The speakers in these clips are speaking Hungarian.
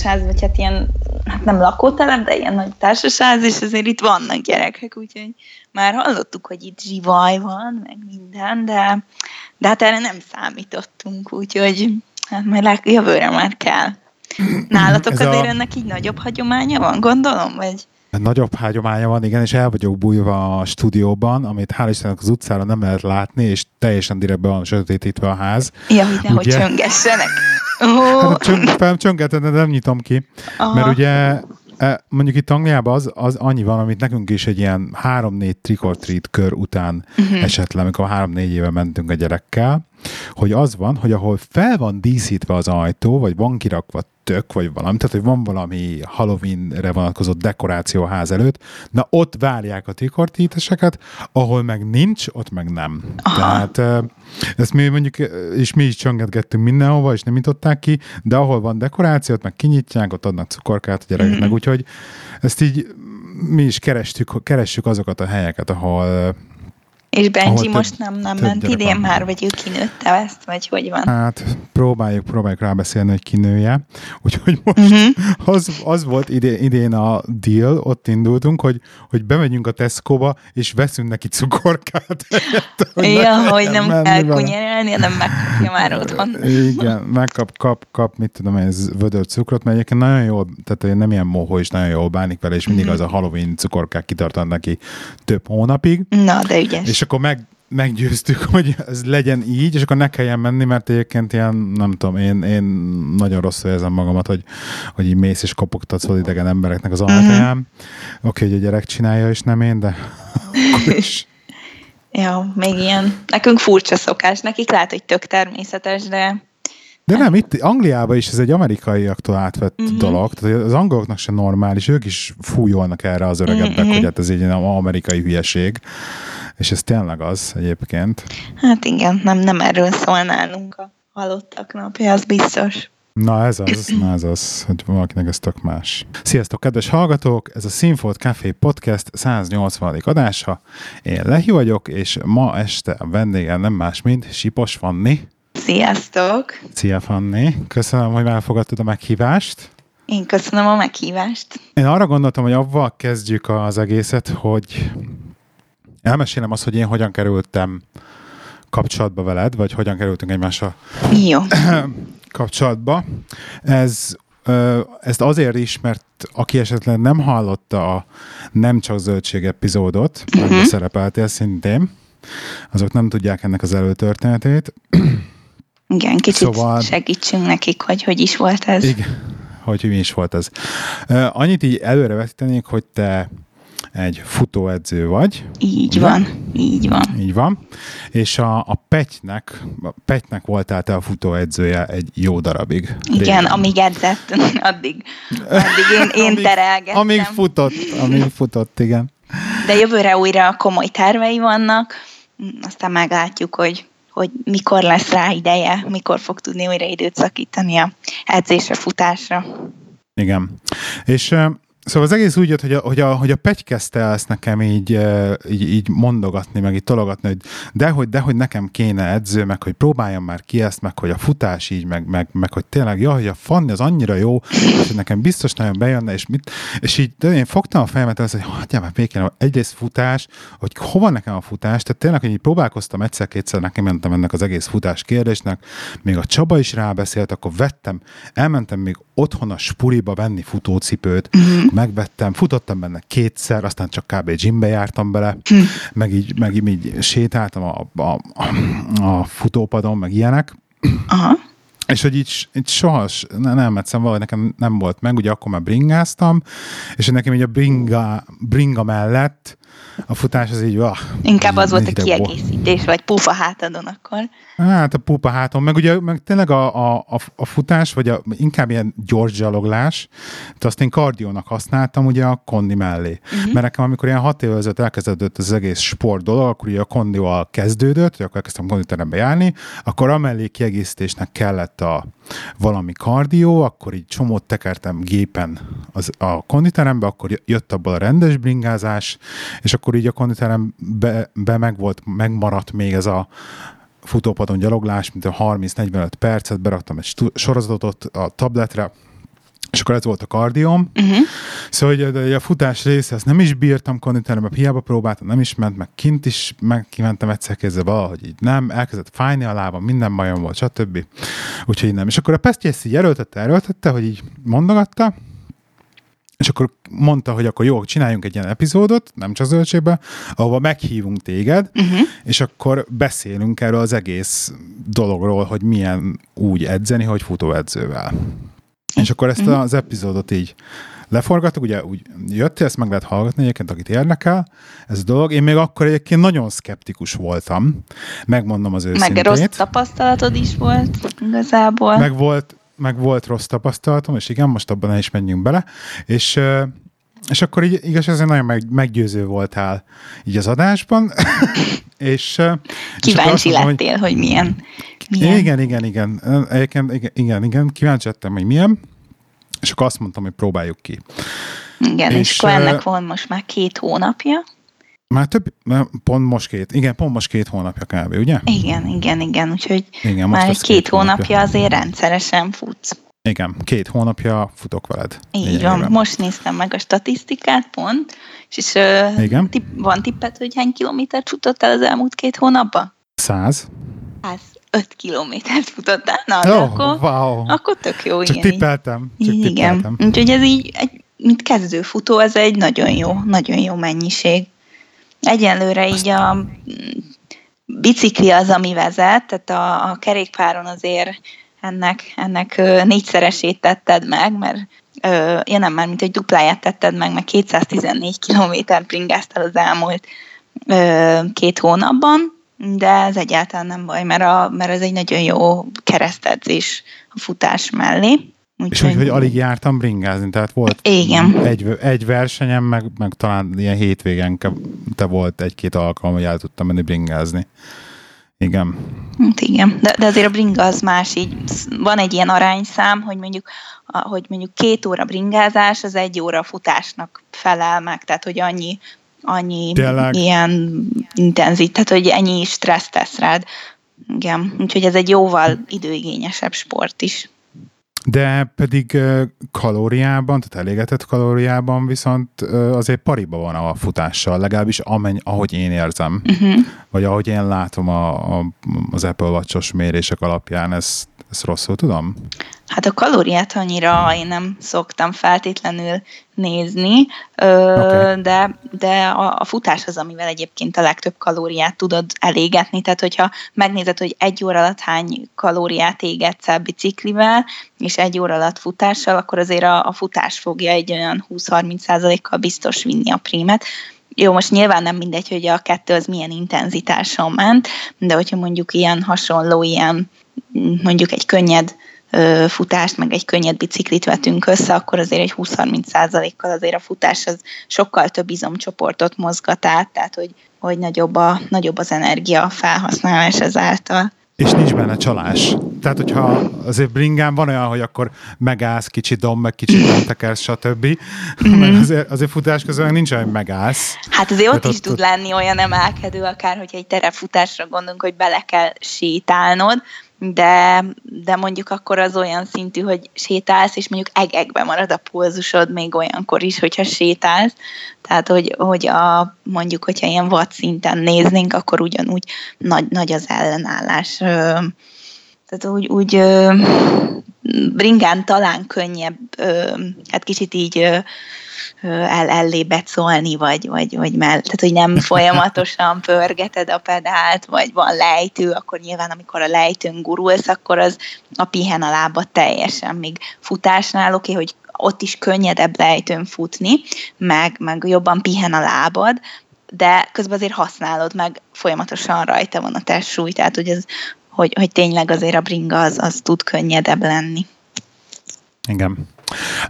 társasház, vagy hát ilyen, hát nem lakótelep, de ilyen nagy társasház, és azért itt vannak gyerekek, úgyhogy már hallottuk, hogy itt zsivaj van, meg minden, de, de hát erre nem számítottunk, úgyhogy hát majd jövőre már kell. Nálatok Ez azért a... ennek így nagyobb hagyománya van, gondolom, vagy? Nagyobb hagyománya van, igen, és el vagyok bújva a stúdióban, amit hál' Istennek az utcára nem lehet látni, és teljesen direktbe van sötétítve a ház. Ja, hogy nehogy csöngessenek. Oh. Hát csöng, csönget, de nem nyitom ki, Aha. mert ugye e, mondjuk itt Angliában az, az annyi van, amit nekünk is egy ilyen 3-4 trick or treat kör után uh-huh. esett le, amikor 3-4 éve mentünk a gyerekkel, hogy az van, hogy ahol fel van díszítve az ajtó, vagy van kirakva tök, vagy valami, tehát hogy van valami Halloweenre vonatkozó dekoráció a ház előtt, na ott várják a trikortíteseket, ahol meg nincs, ott meg nem. Aha. Tehát ezt mi mondjuk, és mi is csöngetgettünk mindenhova, és nem nyitották ki, de ahol van dekoráció, ott meg kinyitják, ott adnak cukorkát a gyerekeknek, mm. úgyhogy ezt így mi is kerestük, keressük azokat a helyeket, ahol és Benji Ahol most nem, nem ment idén van. már, vagy ő kinőtte ezt, vagy hogy van? Hát próbáljuk, próbáljuk rábeszélni, hogy kinője. Úgyhogy most uh-huh. az, az volt idén, idén a deal, ott indultunk, hogy, hogy bemegyünk a Tesco-ba, és veszünk neki cukorkát. hogy ja, hogy nem kell kunyerelni, hanem megkapja már otthon. Igen, megkap, kap, kap, mit tudom, ez vödör cukrot, mert egyébként nagyon jól, tehát nem ilyen mohó, és nagyon jól bánik vele, és mindig uh-huh. az a Halloween cukorkák kitartan neki több hónapig. Na, de ügyes. És akkor meg, meggyőztük, hogy ez legyen így, és akkor ne kelljen menni, mert egyébként ilyen, nem tudom, én, én nagyon rosszul érzem magamat, hogy, hogy így mész és kopogtatsz az idegen embereknek az alkáján. Mm-hmm. Oké, hogy a gyerek csinálja, és nem én, de akkor is. ja, még ilyen, nekünk furcsa szokás, nekik lehet, hogy tök természetes, de de nem, itt Angliában is ez egy amerikaiaktól átvett uh-huh. dolog, tehát az angoloknak sem normális, ők is fújolnak erre az öregebbek, uh-huh. hogy hát ez egy amerikai hülyeség. És ez tényleg az egyébként. Hát igen, nem, nem erről szól nálunk a halottak napja, az biztos. Na ez az, na ez az, hogy valakinek ez tök más. Sziasztok, kedves hallgatók! Ez a Sinfold Café Podcast 180. adása. Én Lehi vagyok, és ma este a vendégem nem más, mint Sipos Fanni. Sziasztok! Szia Fanni! Köszönöm, hogy elfogadtad a meghívást. Én köszönöm a meghívást. Én arra gondoltam, hogy avval kezdjük az egészet, hogy elmesélem azt, hogy én hogyan kerültem kapcsolatba veled, vagy hogyan kerültünk egymással Jó. kapcsolatba. Ez ezt azért is, mert aki esetleg nem hallotta a Nem csak zöldség epizódot, uh-huh. szerepeltél szintén, azok nem tudják ennek az előtörténetét. Igen, kicsit szóval... segítsünk nekik, hogy hogy is volt ez. Igen, hogy mi is volt ez. Annyit így előrevetítenék, hogy te egy futóedző vagy. Így ugye? van, így van. Így van. És a, a Petynek, a Petynek voltál te a futóedzője egy jó darabig. Igen, régen. amíg edzett, addig, addig én, én amíg, terelgettem. Amíg futott, amíg futott, igen. De jövőre újra komoly tervei vannak, aztán meglátjuk, hogy hogy mikor lesz rá ideje, mikor fog tudni újra időt szakítani a edzésre, futásra. Igen. És Szóval az egész úgy jött, hogy a, hogy a, hogy a Pegy kezdte ezt nekem így, így, így mondogatni, meg így tologatni, hogy dehogy, dehogy nekem kéne edző, meg hogy próbáljam már ki ezt, meg hogy a futás így, meg, meg, meg hogy tényleg, ja, hogy a Fanni az annyira jó, és hogy nekem biztos nagyon bejönne, és mit, és így de én fogtam a fejemet az, hogy hagyjál már békén, egyrészt futás, hogy hova nekem a futás, tehát tényleg, hogy így próbálkoztam egyszer-kétszer, nekem mentem ennek az egész futás kérdésnek, még a Csaba is rábeszélt, akkor vettem, elmentem még otthon a spuriba venni futócipőt, megvettem, futottam benne kétszer, aztán csak kb. gymbe jártam bele, hm. meg, így, meg így, így sétáltam a, a, a futópadon, meg ilyenek. Aha. És hogy így, így soha ne, nem, egyszerűen valahogy nekem nem volt meg, ugye akkor már bringáztam, és nekem így a bringa, bringa mellett a futás az így, ah, Inkább az volt a kiegészítés, vagy pufa hátadon akkor. Hát a pupa háton, meg ugye meg tényleg a, a, a futás, vagy a, inkább ilyen gyors gyaloglás, de azt én kardiónak használtam ugye a kondi mellé. Uh-huh. Mert nekem amikor ilyen hat évvel ezelőtt elkezdődött az egész sport dolog, akkor ugye a kondival kezdődött, hogy akkor elkezdtem konditerembe járni, akkor amellé kiegészítésnek kellett a valami kardió, akkor így csomót tekertem gépen az, a konditerembe, akkor jött abból a rendes bringázás, és akkor így a konditerembe be meg volt, megmaradt még ez a futópadon gyaloglás, mint a 30-45 percet, beraktam egy sorozatot a tabletre, és akkor ez volt a kardióm. Uh-huh. Szóval hogy a, a futás része, ezt nem is bírtam konditerembe, hiába próbáltam, nem is ment, meg kint is meg kimentem egyszer kézzel valahogy így nem, elkezdett fájni a lábam, minden bajom volt, stb. Úgyhogy nem. És akkor a Peszti ezt így erőltette, erőltette, hogy így mondogatta, és akkor mondta, hogy akkor jó, csináljunk egy ilyen epizódot, nem csak zöldségbe, ahova meghívunk téged, uh-huh. és akkor beszélünk erről az egész dologról, hogy milyen úgy edzeni, hogy futóedzővel. És akkor ezt uh-huh. az epizódot így leforgattuk, ugye úgy jött, ezt meg lehet hallgatni egyébként, akit érdekel, ez a dolog. Én még akkor egyébként nagyon szkeptikus voltam, megmondom az őszintét. Meg rossz tapasztalatod is volt igazából. Meg volt, meg volt rossz tapasztalatom, és igen, most abban is menjünk bele, és és akkor így igaz, ez nagyon meg, meggyőző voltál így az adásban. és, Kíváncsi és lettél, hogy, hogy milyen, milyen. Igen, igen, igen. Igen, igen, igen, igen. kíváncsi lettem, hogy milyen. És akkor azt mondtam, hogy próbáljuk ki. Igen, és, és akkor ennek van most már két hónapja. Már több, pont most két, igen, pont most két hónapja kb., ugye? Igen, igen, igen, úgyhogy igen, most már egy két, két hónapja, hónapja azért rendszeresen futsz. Igen, két hónapja futok veled. Így van, most néztem meg a statisztikát pont, és Igen? Tipp, van tippet, hogy hány kilométert futottál az elmúlt két hónapban? Száz. Száz. 5 kilométert futottál? Na, oh, akkor, wow. akkor tök jó. Csak igen. tippeltem. Csak igen. Tippeltem. Úgyhogy ez így, egy, mint kezdőfutó, ez egy nagyon jó, nagyon jó mennyiség. Egyenlőre így a bicikli az, ami vezet, tehát a, a kerékpáron azért ennek, ennek négyszeresét tetted meg, mert ö, ja nem már, mint hogy dupláját tetted meg, meg 214 kilométer bringáztál az elmúlt ö, két hónapban, de ez egyáltalán nem baj, mert, a, mert ez egy nagyon jó keresztedzés a futás mellé. Úgy és úgy, hogy alig jártam bringázni, tehát volt Igen. Egy, egy versenyem, meg, meg talán ilyen hétvégen te volt egy-két alkalom, hogy el tudtam menni bringázni. Igen. Hát igen, de, de azért a bringa az más, így van egy ilyen arányszám, hogy mondjuk, hogy mondjuk két óra bringázás, az egy óra futásnak felel meg, tehát hogy annyi, annyi Tényleg. ilyen intenzít, tehát hogy ennyi stressz tesz rád. Igen, úgyhogy ez egy jóval időigényesebb sport is. De pedig kalóriában, tehát elégetett kalóriában viszont azért pariba van a futással, legalábbis amenny, ahogy én érzem, uh-huh. vagy ahogy én látom a, a, az Apple watch mérések alapján, ezt, ezt rosszul tudom? Hát a kalóriát annyira én nem szoktam feltétlenül nézni, okay. de, de a, a futás az, amivel egyébként a legtöbb kalóriát tudod elégetni, tehát hogyha megnézed, hogy egy óra alatt hány kalóriát égetsz el biciklivel, és egy óra alatt futással, akkor azért a, a futás fogja egy olyan 20-30%-kal biztos vinni a prímet, jó, most nyilván nem mindegy, hogy a kettő az milyen intenzitáson ment, de hogyha mondjuk ilyen hasonló, ilyen mondjuk egy könnyed futást, meg egy könnyed biciklit vetünk össze, akkor azért egy 20-30 százalékkal azért a futás az sokkal több izomcsoportot mozgat át, tehát hogy, hogy nagyobb, a, nagyobb az energia felhasználás ezáltal. És nincs benne csalás. Tehát, hogyha azért bringán van olyan, hogy akkor megállsz, kicsit dom, meg kicsit nem tekersz, stb. Mm-hmm. Mert azért, azért futás közben nincs olyan, hogy megállsz. Hát azért ott, ott is tud lenni olyan emelkedő, akár hogyha egy terepfutásra gondolunk, hogy bele kell sétálnod, de, de mondjuk akkor az olyan szintű, hogy sétálsz, és mondjuk egekbe marad a pulzusod még olyankor is, hogyha sétálsz. Tehát, hogy, hogy a, mondjuk, hogyha ilyen vad szinten néznénk, akkor ugyanúgy nagy, nagy az ellenállás. Tehát úgy, úgy bringán talán könnyebb, hát kicsit így el, ellébet szólni, vagy, vagy, vagy mell, tehát hogy nem folyamatosan pörgeted a pedált, vagy van lejtő, akkor nyilván amikor a lejtőn gurulsz, akkor az a pihen a lába teljesen, még futásnál oké, okay, hogy ott is könnyedebb lejtőn futni, meg, meg jobban pihen a lábad, de közben azért használod meg, folyamatosan rajta van a testsúly, tehát hogy, ez, hogy, hogy tényleg azért a bringa az, az tud könnyedebb lenni. Igen.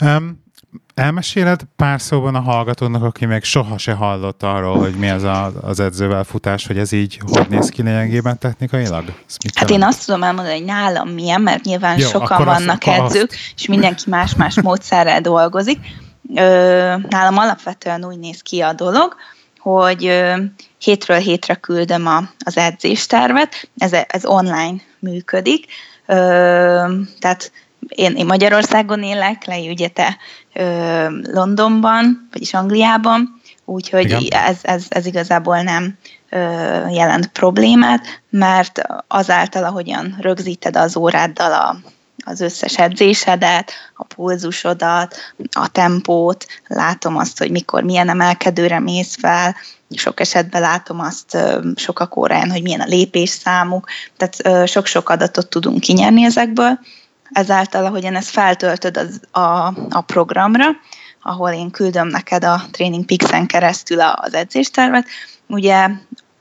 Um, Elmeséled pár szóban a hallgatónak, aki még soha se hallott arról, hogy mi az a, az edzővel futás, hogy ez így hogy néz ki lényegében technikailag? Hát én azt tudom elmondani, hogy nálam milyen, mert nyilván Jó, sokan vannak azt, edzők, azt... és mindenki más-más módszerrel dolgozik. Ö, nálam alapvetően úgy néz ki a dolog, hogy ö, hétről hétre küldöm a, az edzéstervet, ez, ez online működik, ö, tehát én, én Magyarországon élek, Lei ugye te ö, Londonban, vagyis Angliában, úgyhogy ez, ez, ez igazából nem ö, jelent problémát, mert azáltal, ahogyan rögzíted az óráddal a, az összes edzésedet, a pulzusodat, a tempót, látom azt, hogy mikor milyen emelkedőre mész fel, sok esetben látom azt sokak óráján, hogy milyen a lépésszámuk, tehát sok-sok adatot tudunk kinyerni ezekből, ezáltal, ahogyan ezt feltöltöd az, a, a programra, ahol én küldöm neked a Training Pix-en keresztül az edzéstervet, ugye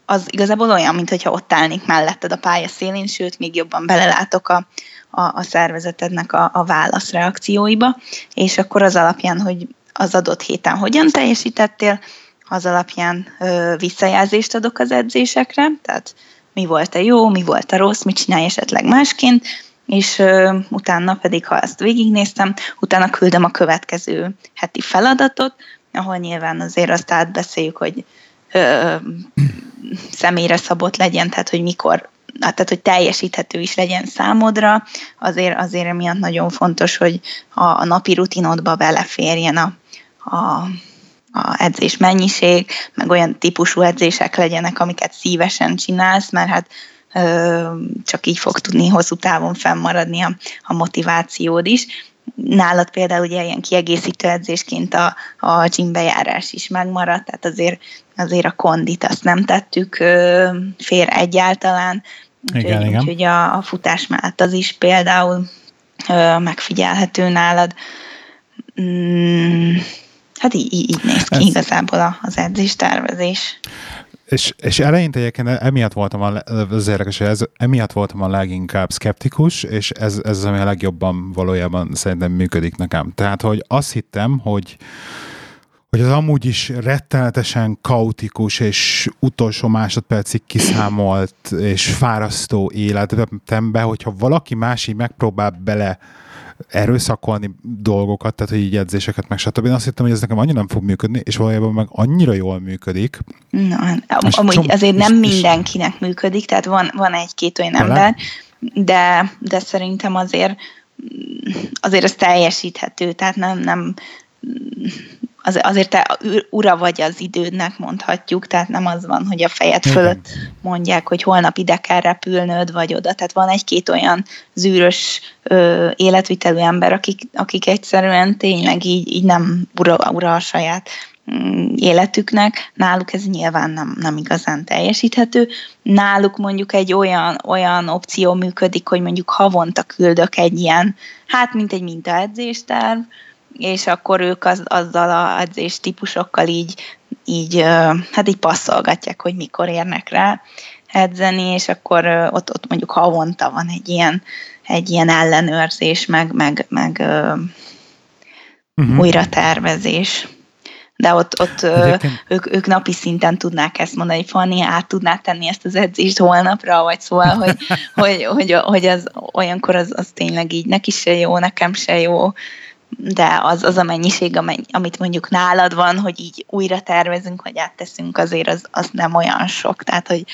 az igazából olyan, mintha ott állnék melletted a pálya szélén, sőt, még jobban belelátok a, a, a szervezetednek a, a válaszreakcióiba, és akkor az alapján, hogy az adott héten hogyan teljesítettél, az alapján ö, visszajelzést adok az edzésekre, tehát mi volt a jó, mi volt a rossz, mit csinálj esetleg másként, és ö, utána pedig, ha ezt végignéztem, utána küldöm a következő heti feladatot, ahol nyilván azért azt átbeszéljük, hogy ö, személyre szabott legyen, tehát hogy mikor tehát hogy teljesíthető is legyen számodra, azért, azért emiatt nagyon fontos, hogy a, a napi rutinodba beleférjen a, a, a edzés mennyiség, meg olyan típusú edzések legyenek, amiket szívesen csinálsz, mert hát csak így fog tudni hosszú távon fennmaradni a, a motivációd is. Nálad például ugye ilyen kiegészítő edzésként a, a gymbejárás is megmaradt, tehát azért, azért a kondit azt nem tettük félre egyáltalán, igen, úgyhogy, igen. úgyhogy a, a futás mellett az is például ö, megfigyelhető nálad. Mm, hát így, így néz ki Ez... igazából az edzéstervezés. És, és eleinte egyébként emiatt voltam, a, az érdekes, hogy ez, emiatt voltam a leginkább skeptikus, és ez, ez az, ami a legjobban valójában szerintem működik nekem. Tehát, hogy azt hittem, hogy hogy az amúgy is rettenetesen kaotikus és utolsó másodpercig kiszámolt és fárasztó életembe, hogyha valaki más így megpróbál bele erőszakolni dolgokat, tehát hogy így edzéseket, meg stb. Én azt hittem, hogy ez nekem annyira nem fog működni, és valójában meg annyira jól működik. Na, am- amúgy csom- azért nem és, mindenkinek és... működik, tehát van, van egy-két olyan Talán? ember, de, de szerintem azért azért ez teljesíthető, tehát nem, nem az, azért te ura vagy az idődnek, mondhatjuk, tehát nem az van, hogy a fejed fölött mondják, hogy holnap ide kell repülnöd, vagy oda. Tehát van egy-két olyan zűrös ö, életvitelű ember, akik, akik egyszerűen tényleg így, így nem ura, ura a saját mm, életüknek, náluk ez nyilván nem, nem igazán teljesíthető. Náluk mondjuk egy olyan, olyan opció működik, hogy mondjuk havonta küldök egy ilyen, hát mint egy mintaedzésterv, és akkor ők az, azzal a edzés típusokkal így, így, hát így passzolgatják, hogy mikor érnek rá edzeni, és akkor ott, ott mondjuk havonta van egy ilyen, egy ilyen ellenőrzés, meg, meg, meg uh-huh. újra tervezés. De ott, ott ők, ők napi szinten tudnák ezt mondani, hogy Fanni, át tudná tenni ezt az edzést holnapra, vagy szóval, hogy, hogy, hogy, hogy az olyankor az, az tényleg így neki se jó, nekem se jó, de az, az a mennyiség, amit mondjuk nálad van, hogy így újra tervezünk, vagy átteszünk, azért az, az nem olyan sok. Tehát, hogy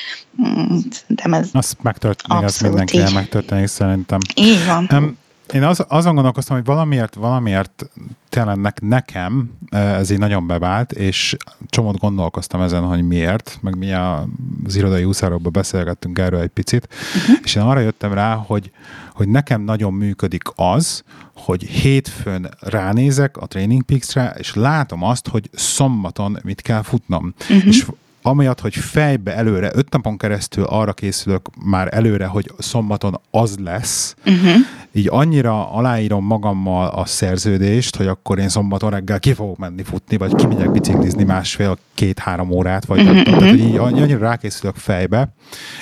mm, szerintem ez Azt megtörténik, az mindenkivel megtörténik szerintem. Így van. Um, én az, azon gondolkoztam, hogy valamiért, valamiért tényleg nekem ez így nagyon bevált, és csomót gondolkoztam ezen, hogy miért, meg mi a, az irodai úszárokban beszélgettünk erről egy picit, uh-huh. és én arra jöttem rá, hogy, hogy nekem nagyon működik az, hogy hétfőn ránézek a Training Peaks-re, és látom azt, hogy szombaton mit kell futnom. Uh-huh. És amiatt, hogy fejbe előre, öt napon keresztül arra készülök már előre, hogy szombaton az lesz, uh-huh. így annyira aláírom magammal a szerződést, hogy akkor én szombaton reggel ki fogok menni futni, vagy kimegyek biciklizni másfél, két-három órát, vagy uh-huh. tehát, hogy így annyira rákészülök fejbe,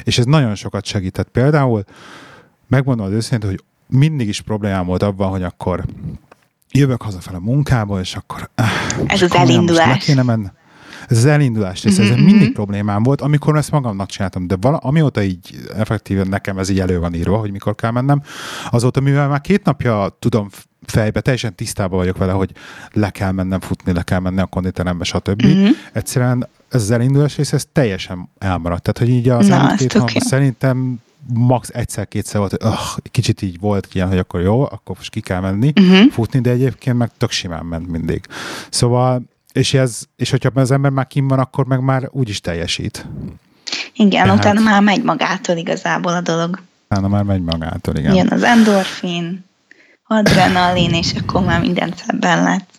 és ez nagyon sokat segített. Például megmondom az őszintén, hogy mindig is problémám volt abban, hogy akkor jövök hazafele a munkából, és akkor... Ah, ez az elindulás. Kéne menni. Ez az elindulás része, ez mindig problémám volt, amikor ezt magamnak csináltam, de vala, amióta így effektíven nekem ez így elő van írva, hogy mikor kell mennem, azóta, mivel már két napja tudom fejbe, teljesen tisztában vagyok vele, hogy le kell mennem futni, le kell menni a konditerembe, stb. Mm-hmm. Egyszerűen ez az elindulás része, ez teljesen elmaradt. Tehát, hogy így az elmúlt két szerintem max egyszer-kétszer volt, hogy öh, kicsit így volt ilyen, hogy akkor jó, akkor most ki kell menni, uh-huh. futni, de egyébként meg tök simán ment mindig. Szóval, és, ez, és hogyha az ember már kim van, akkor meg már úgy is teljesít. Igen, Tehát, utána már megy magától igazából a dolog. Utána már megy magától, igen. Jön az endorfin, adrenalin, és akkor már minden szebben lett.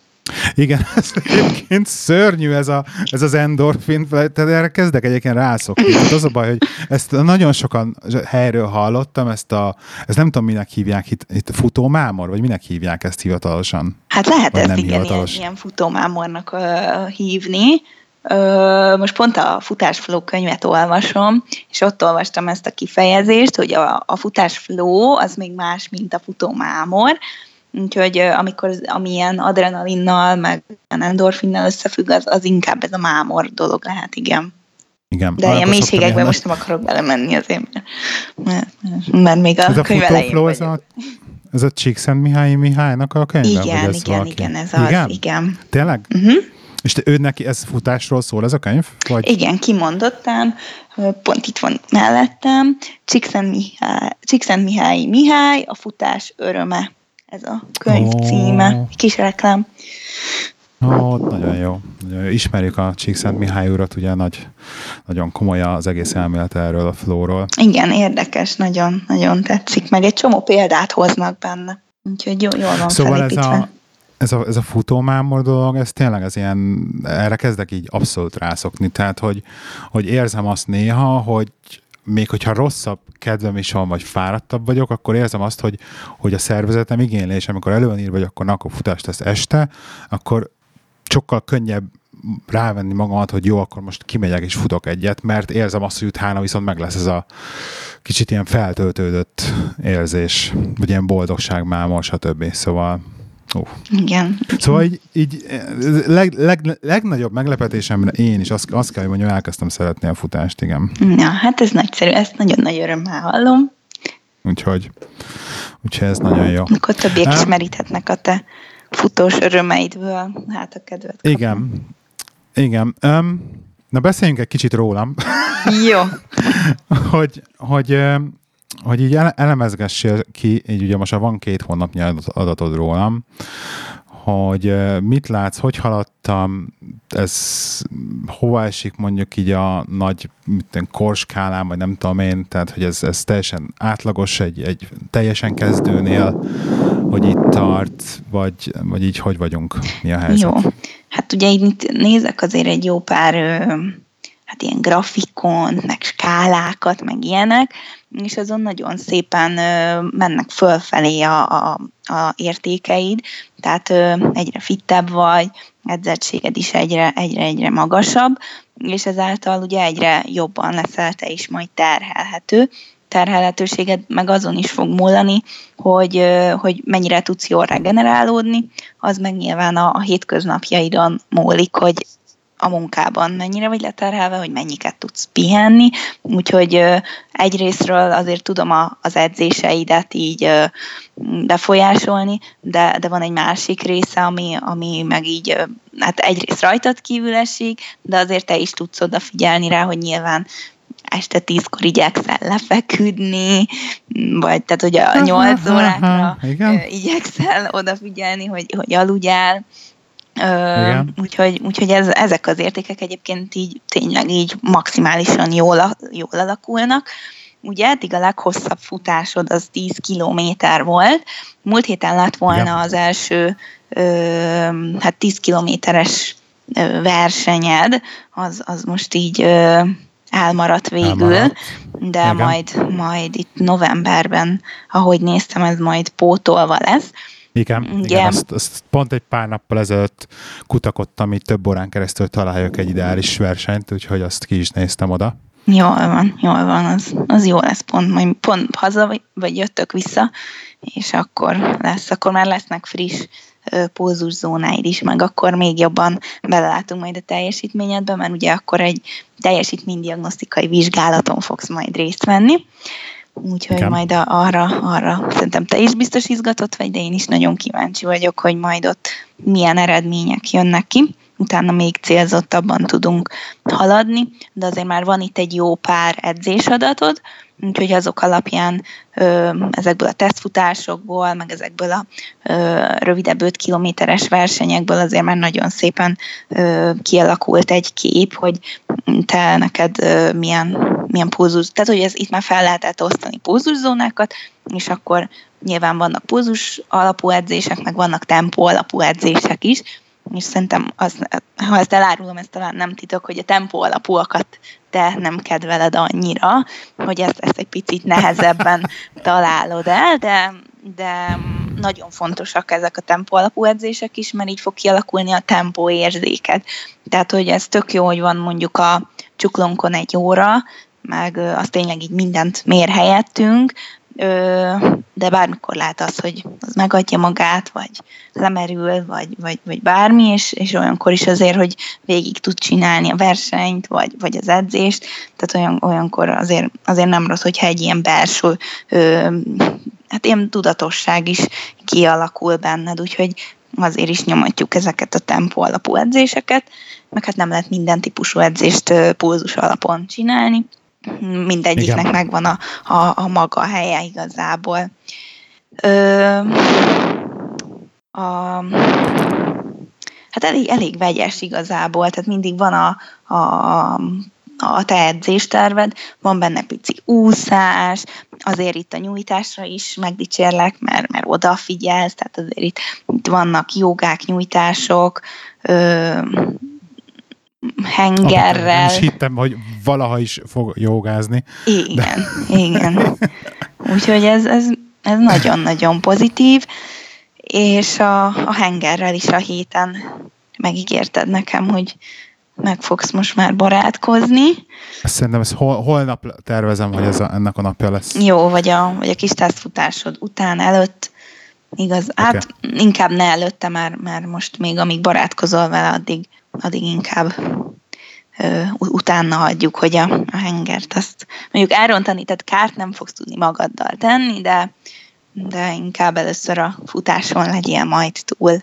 Igen, ez egyébként szörnyű ez, a, ez az endorfin, tehát erre kezdek egyébként rászokni. Tehát az a baj, hogy ezt nagyon sokan helyről hallottam, ezt a, ezt nem tudom, minek hívják itt, itt futómámor, vagy minek hívják ezt hivatalosan? Hát lehet ezt igen, ilyen, ilyen futómámornak uh, hívni. Uh, most pont a futásflow könyvet olvasom, és ott olvastam ezt a kifejezést, hogy a, a futásflow az még más, mint a futómámor, Úgyhogy amikor amilyen adrenalinnal, meg endorfinnal összefügg, az, az inkább ez a mámor dolog lehet, igen. Igen. De ilyen mélységekben most nem akarok belemenni azért, mert, mert még a, ez a könyv elején ez a, ez a Csíkszent Mihálynak a könyve? Igen, ez igen, valaki? igen, ez az, igen. igen. Tényleg? Uh-huh. És te, ő neki ez futásról szól ez a könyv? Vagy? Igen, kimondottam, pont itt van mellettem, Csíkszent Mihály, Csíkszent Mihály Mihály, a futás öröme ez a könyv oh. címe, kis reklám. Ó, oh, nagyon jó. Nagyon jó. Ismerjük a Csíkszent Mihály urat, ugye nagy, nagyon komoly az egész elmélet erről a flóról. Igen, érdekes, nagyon, nagyon tetszik, meg egy csomó példát hoznak benne. Úgyhogy jó, jól van Szóval ez a, ez a, ez a futómámor dolog, ez tényleg az ilyen, erre kezdek így abszolút rászokni, tehát hogy, hogy érzem azt néha, hogy még hogyha rosszabb kedvem is van, vagy fáradtabb vagyok, akkor érzem azt, hogy, hogy a szervezetem igényli, és amikor elő van írva, hogy akkor, na, akkor futást tesz este, akkor sokkal könnyebb rávenni magamat, hogy jó, akkor most kimegyek és futok egyet, mert érzem azt, hogy utána viszont meg lesz ez a kicsit ilyen feltöltődött érzés, vagy ilyen boldogság, mámor, stb. Szóval Uh. Igen. Szóval így, így leg, leg, legnagyobb meglepetésemre én is azt, azt kell, hogy mondjam, elkezdtem szeretni a futást, igen. Ja, hát ez nagyszerű, ezt nagyon nagy örömmel hallom. Úgyhogy, úgyhogy ez nagyon jó. Akkor többiek is meríthetnek a te futós örömeidből, hát a kedvet kapom. Igen, igen. Um, na beszéljünk egy kicsit rólam. Jó. hogy, hogy hogy így elemezgessél ki, így ugye most van két hónapnyi adatod rólam, hogy mit látsz, hogy haladtam, ez hova esik mondjuk így a nagy mitten, korskálám, vagy nem tudom én, tehát hogy ez, ez teljesen átlagos egy, egy teljesen kezdőnél, hogy itt tart, vagy, vagy így hogy vagyunk, mi a helyzet? Jó, hát ugye itt nézek azért egy jó pár hát ilyen grafikon, meg skálákat, meg ilyenek, és azon nagyon szépen mennek fölfelé a, a, a értékeid, tehát egyre fittebb vagy, edzettséged is egyre, egyre, egyre magasabb, és ezáltal ugye egyre jobban leszel te is majd terhelhető, terhelhetőséged meg azon is fog múlani, hogy, hogy mennyire tudsz jól regenerálódni, az meg nyilván a, a hétköznapjaidon múlik, hogy a munkában? Mennyire vagy leterhelve, hogy mennyiket tudsz pihenni, úgyhogy egyrésztről azért tudom a, az edzéseidet így befolyásolni, de, de van egy másik része, ami, ami meg így, hát egyrészt rajtad kívül esik, de azért te is tudsz odafigyelni rá, hogy nyilván este tízkor igyekszel lefeküdni, vagy tehát, hogy a nyolc órákra igyekszel odafigyelni, hogy, hogy aludjál, igen. Úgyhogy, úgyhogy ez, ezek az értékek egyébként így tényleg így maximálisan jól, jól alakulnak. Ugye eddig a leghosszabb futásod az 10 kilométer volt. Múlt héten lett volna Igen. az első ö, hát 10 kilométeres versenyed, az, az most így ö, elmaradt végül, elmaradt. de Igen. majd, majd itt novemberben, ahogy néztem, ez majd pótolva lesz. Igen, igen, igen azt, azt pont egy pár nappal ezelőtt kutakodtam, így több órán keresztül találjak egy ideális versenyt, úgyhogy azt ki is néztem oda. Jól van, jól van, az, az jó lesz pont, majd pont haza, vagy, vagy jöttök vissza, és akkor lesz, akkor már lesznek friss pózuszónáid is, meg akkor még jobban belelátunk majd a teljesítményedbe, mert ugye akkor egy teljesítménydiagnosztikai vizsgálaton fogsz majd részt venni. Úgyhogy Igen. majd a, arra, arra szerintem te is biztos izgatott vagy, de én is nagyon kíváncsi vagyok, hogy majd ott milyen eredmények jönnek ki. utána még célzottabban tudunk haladni, de azért már van itt egy jó pár edzésadatod, úgyhogy azok alapján ö, ezekből a tesztfutásokból, meg ezekből a ö, rövidebb 5 kilométeres versenyekből azért már nagyon szépen ö, kialakult egy kép, hogy te neked ö, milyen, milyen pulzus, tehát hogy ez itt már fel lehetett osztani pulzuszónákat, és akkor nyilván vannak pulzus alapú edzések, meg vannak tempó alapú edzések is, és szerintem, az, ha ezt elárulom, ez talán nem titok, hogy a tempó alapúakat te nem kedveled annyira, hogy ezt, ezt egy picit nehezebben találod el, de, de nagyon fontosak ezek a tempó alapú edzések is, mert így fog kialakulni a tempó érzéked. Tehát, hogy ez tök jó, hogy van mondjuk a csuklónkon egy óra, meg az tényleg így mindent mér helyettünk, de bármikor lát az, hogy az megadja magát, vagy lemerül, vagy, vagy, vagy bármi, és, és olyankor is azért, hogy végig tud csinálni a versenyt, vagy, vagy az edzést, tehát olyan, olyankor azért, azért nem rossz, hogyha egy ilyen belső ö, hát ilyen tudatosság is kialakul benned, úgyhogy azért is nyomatjuk ezeket a tempó alapú edzéseket, meg hát nem lehet minden típusú edzést pulzus alapon csinálni, mindegyiknek Igen. megvan a, a, a maga helye igazából. Ö, a, hát elég, elég vegyes igazából, tehát mindig van a, a, a te edzésterved, van benne pici úszás, azért itt a nyújtásra is megdicsérlek, mert, mert odafigyelsz, tehát azért itt, itt vannak jogák, nyújtások, ö, hengerrel. És hittem, hogy valaha is fog jogázni. Igen, de... igen. Úgyhogy ez, ez, ez nagyon-nagyon pozitív, és a, a hengerrel is a héten megígérted nekem, hogy meg fogsz most már barátkozni. Ezt szerintem ezt hol, holnap tervezem, hogy ez a, ennek a napja lesz. Jó, vagy a, vagy a kis tesztfutásod után, előtt, igaz, okay. hát inkább ne előtte, mert, mert most még amíg barátkozol vele, addig addig inkább utána hagyjuk, hogy a, a hengert azt mondjuk elrontani, tehát kárt nem fogsz tudni magaddal tenni, de, de inkább először a futáson legyél majd túl.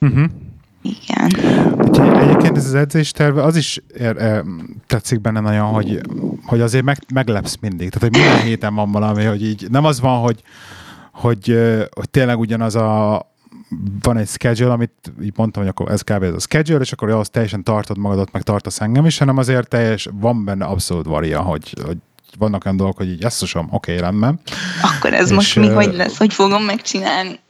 Uh-huh. Igen. Úgyhogy egyébként ez az edzésterve, az is ér, ér, tetszik benne nagyon, hogy, hogy azért meg, meglepsz mindig. Tehát, hogy minden héten van valami, hogy így nem az van, hogy, hogy, hogy tényleg ugyanaz a, van egy schedule, amit így mondtam, hogy akkor ez kb. ez a schedule, és akkor ahhoz teljesen tartod magadat, meg tartasz engem is, hanem azért teljes, van benne abszolút varia, hogy, hogy vannak olyan dolgok, hogy így jesszusom, oké, okay, rendben. Akkor ez és, most mi, uh, hogy lesz, hogy fogom megcsinálni?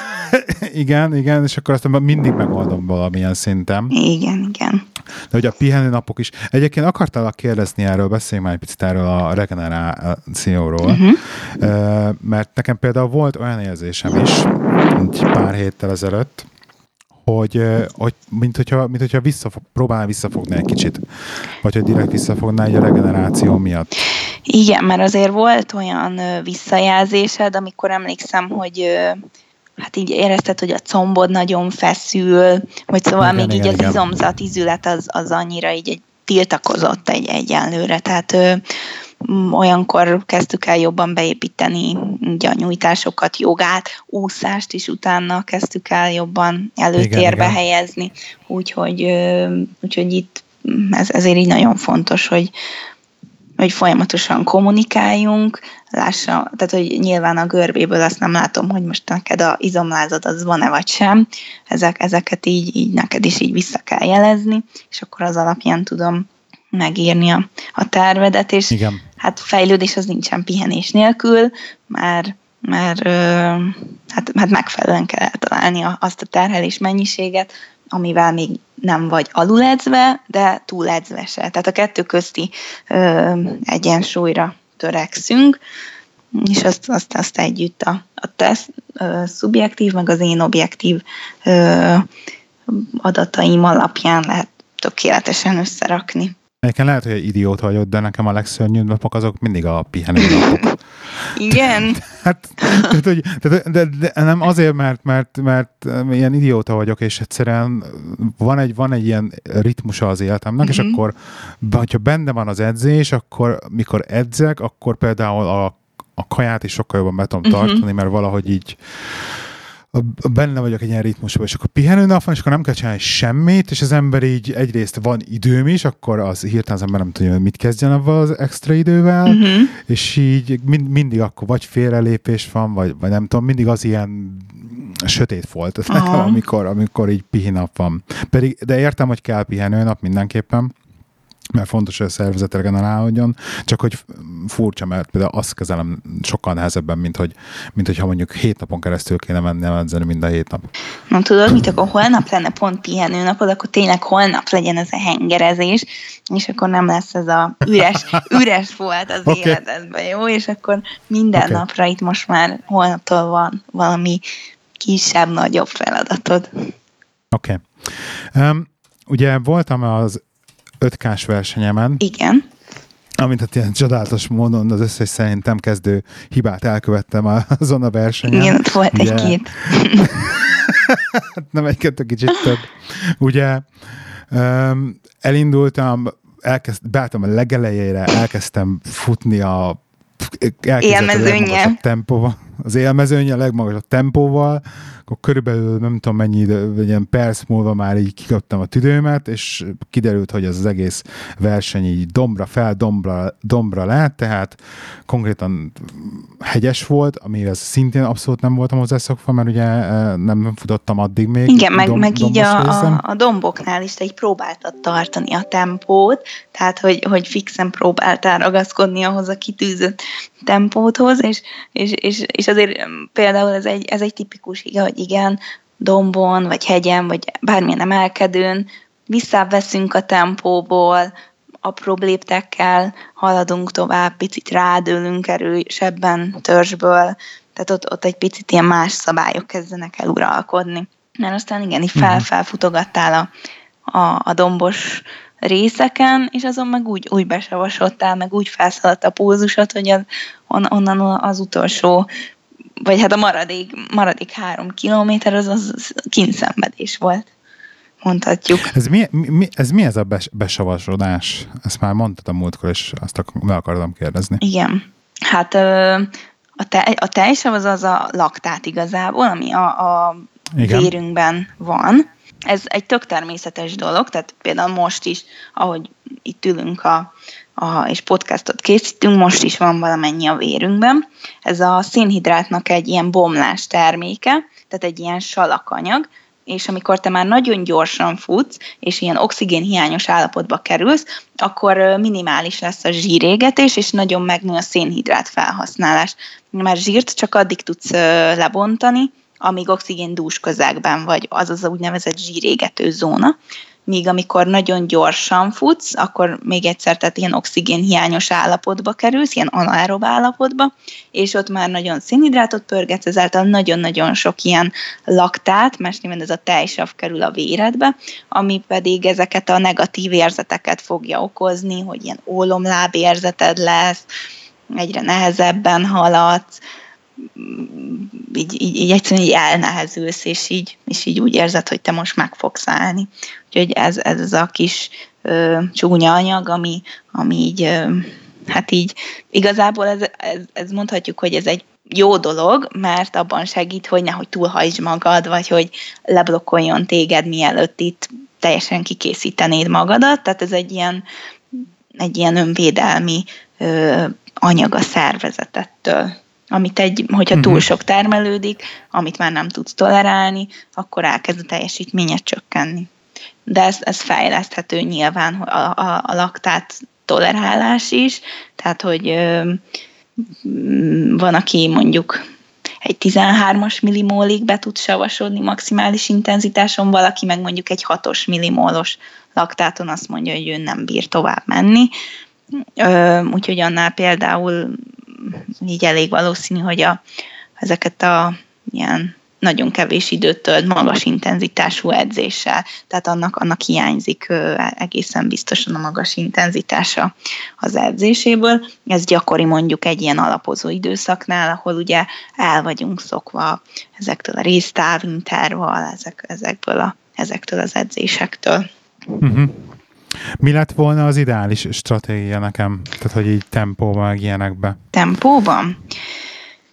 igen, igen, és akkor aztán mindig megoldom valamilyen szinten. Igen, igen. De hogy a pihenő napok is. Egyébként akartalak kérdezni erről, beszéljünk már egy picit erről a regenerációról, uh-huh. mert nekem például volt olyan érzésem is, egy pár héttel ezelőtt, hogy, hogy mint hogyha, mint hogyha visszafog, próbálná visszafogni egy kicsit, vagy hogy direkt visszafogná egy a regeneráció miatt. Igen, mert azért volt olyan visszajelzésed, amikor emlékszem, hogy hát így érezted, hogy a combod nagyon feszül, vagy szóval igen, még igen, így igen. az izomzat, izület az, az annyira így egy tiltakozott egy egyenlőre, tehát ö, olyankor kezdtük el jobban beépíteni ugye a nyújtásokat, jogát, úszást is utána kezdtük el jobban előtérbe igen, igen. helyezni, úgyhogy, ö, úgyhogy itt ez, ezért így nagyon fontos, hogy, hogy folyamatosan kommunikáljunk, lássa, tehát hogy nyilván a görbéből azt nem látom, hogy most neked a izomlázad az van-e vagy sem, Ezek, ezeket így, így neked is így vissza kell jelezni, és akkor az alapján tudom megírni a, a tervedet, és Igen. hát fejlődés az nincsen pihenés nélkül, mert mert hát, hát megfelelően kell találni azt a terhelés mennyiséget, amivel még nem vagy aluledzve, de túledzve se. Tehát a kettő közti ö, egyensúlyra törekszünk, és azt, azt, azt együtt a, a teszt ö, szubjektív, meg az én objektív ö, adataim alapján lehet tökéletesen összerakni. Nekem lehet, hogy egy idiót vagyok, de nekem a legszörnyűbb napok azok mindig a pihenő napok. Igen. hát, tehát, hogy, tehát, de, de, nem azért, mert, mert, mert ilyen idióta vagyok, és egyszerűen van egy, van egy ilyen ritmusa az életemnek, mm-hmm. és mhm. akkor, hogyha benne van az edzés, akkor mikor edzek, akkor például a, a kaját is sokkal jobban be tudom mm-hmm. tartani, mert valahogy így benne vagyok egy ilyen ritmusban, és akkor pihenő nap van, és akkor nem kell csinálni semmit, és az ember így egyrészt van időm is, akkor az hirtelen az ember nem tudja, hogy mit kezdjen avval az extra idővel, uh-huh. és így mind, mindig akkor vagy félrelépés van, vagy, vagy nem tudom, mindig az ilyen sötét volt, uh-huh. amikor, amikor így pihinap van. Pedig, de értem, hogy kell pihenő nap mindenképpen, mert fontos, hogy a szervezet regenerálódjon, csak hogy furcsa, mert például azt kezelem sokkal nehezebben, mint hogy, mint hogyha mondjuk hét napon keresztül kéne menni edzeni mind a hét nap. Na tudod, mit akkor holnap lenne pont pihenő napod, akkor tényleg holnap legyen ez a hengerezés, és akkor nem lesz ez a üres, üres volt az okay. életedben, jó? És akkor minden okay. napra itt most már holnaptól van valami kisebb-nagyobb feladatod. Oké. Okay. Um, ugye voltam az 5K-s versenyemen. Igen. Amint hát ilyen csodálatos módon az összes szerintem kezdő hibát elkövettem azon a versenyen. Igen, ott volt Ugye, egy-két. nem egy-kettő, kicsit több. Ugye um, elindultam, elkezd, beálltam a legelejére, elkezdtem futni a élmezőnye. A tempóval, az élmezőnye a legmagasabb tempóval, akkor körülbelül nem tudom mennyi vagy ilyen perc múlva már így kikaptam a tüdőmet, és kiderült, hogy az, az egész verseny így dombra fel, dombra, dombra lett, tehát konkrétan hegyes volt, amihez szintén abszolút nem voltam hozzászokva, mert ugye eh, nem futottam addig még. Igen, meg, dom, meg így a, a, a domboknál is te így próbáltad tartani a tempót, tehát hogy, hogy fixen próbáltál ragaszkodni ahhoz a kitűzött tempóthoz, és, és, és, és azért például ez egy, ez egy tipikus higa, hogy igen, dombon, vagy hegyen, vagy bármilyen emelkedőn visszaveszünk a tempóból, apró léptekkel haladunk tovább, picit rádőlünk erősebben törzsből, tehát ott, ott egy picit ilyen más szabályok kezdenek el uralkodni. Mert aztán igen, így mhm. felfelfutogattál a, a, a dombos részeken, és azon meg úgy, úgy besavasodtál, meg úgy felszaladt a pózusod, hogy az, on, onnan az utolsó vagy hát a maradék, maradék három kilométer az, az kínszenvedés volt, mondhatjuk. Ez mi, mi, ez, mi ez a bes, besavasodás? Ezt már mondtad a múltkor, és azt meg akartam kérdezni. Igen. Hát a, te, a tejsav az az a laktát igazából, ami a, a vérünkben van. Ez egy tök természetes dolog, tehát például most is, ahogy itt ülünk a, a, és podcastot készítünk, most is van valamennyi a vérünkben. Ez a szénhidrátnak egy ilyen bomlás terméke, tehát egy ilyen salakanyag, és amikor te már nagyon gyorsan futsz, és ilyen oxigénhiányos állapotba kerülsz, akkor minimális lesz a zsírégetés, és nagyon megnő a szénhidrát felhasználás. Már zsírt csak addig tudsz lebontani, amíg oxigén dús közegben vagy, az az úgynevezett zsírégető zóna míg amikor nagyon gyorsan futsz, akkor még egyszer, tehát ilyen oxigénhiányos állapotba kerülsz, ilyen anaerob állapotba, és ott már nagyon szénhidrátot pörgetsz, ezáltal nagyon-nagyon sok ilyen laktát, nyilván ez a tejsav kerül a véredbe, ami pedig ezeket a negatív érzeteket fogja okozni, hogy ilyen ólomláb érzeted lesz, egyre nehezebben haladsz, így, így, így egyszerűen így elnehezülsz, és így, és így úgy érzed, hogy te most meg fogsz állni. Úgyhogy ez, ez az a kis ö, csúnya anyag, ami, ami így, ö, hát így igazából ez, ez, ez mondhatjuk, hogy ez egy jó dolog, mert abban segít, hogy nehogy túlhajtsd magad, vagy hogy leblokkoljon téged, mielőtt itt teljesen kikészítenéd magadat. Tehát ez egy ilyen, egy ilyen önvédelmi ö, anyag a szervezetettől amit egy, hogyha túl mhm. sok termelődik, amit már nem tudsz tolerálni, akkor elkezd a teljesítménye csökkenni. De ez, ez fejleszthető nyilván a, a, a laktát tolerálás is, tehát hogy ö, van, aki mondjuk egy 13-as millimólig be tud savasodni maximális intenzitáson, valaki meg mondjuk egy 6-os millimólos laktáton azt mondja, hogy ő nem bír tovább menni. Úgyhogy annál például így elég valószínű, hogy a, ezeket a ilyen nagyon kevés időt tölt magas intenzitású edzéssel, tehát annak, annak hiányzik egészen biztosan a magas intenzitása az edzéséből. Ez gyakori mondjuk egy ilyen alapozó időszaknál, ahol ugye el vagyunk szokva ezektől a résztávinterval, ezek, ezekből a, ezektől az edzésektől. Uh-huh. Mi lett volna az ideális stratégia nekem? Tehát, hogy így tempóban, meg ilyenekbe. Tempóban?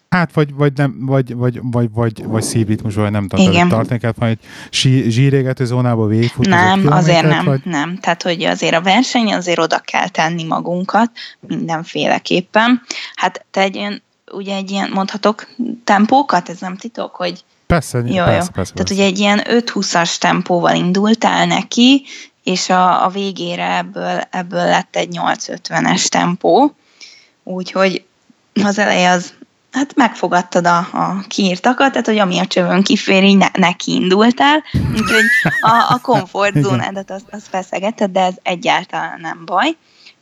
Hát, vagy, vagy, nem, vagy, vagy, vagy, vagy, vagy szívritmus, vagy nem tudom, Igen. tartani kell, majd zsírégető zónába végigfut. Nem, azért nem, vagy? nem. Tehát, hogy azért a verseny, azért oda kell tenni magunkat mindenféleképpen. Hát te egy ilyen, ugye egy ilyen, mondhatok tempókat, ez nem titok, hogy Persze, jó, persze, jó. persze, persze. Tehát ugye egy ilyen 5-20-as tempóval indultál neki, és a, a végére ebből, ebből lett egy 8-50-es tempó, úgyhogy az eleje az, hát megfogadtad a, a kiírtakat, tehát hogy ami a csövön kifér, így ne, neki indultál, úgyhogy a, a komfortzónádat azt, azt feszegeted, de ez egyáltalán nem baj.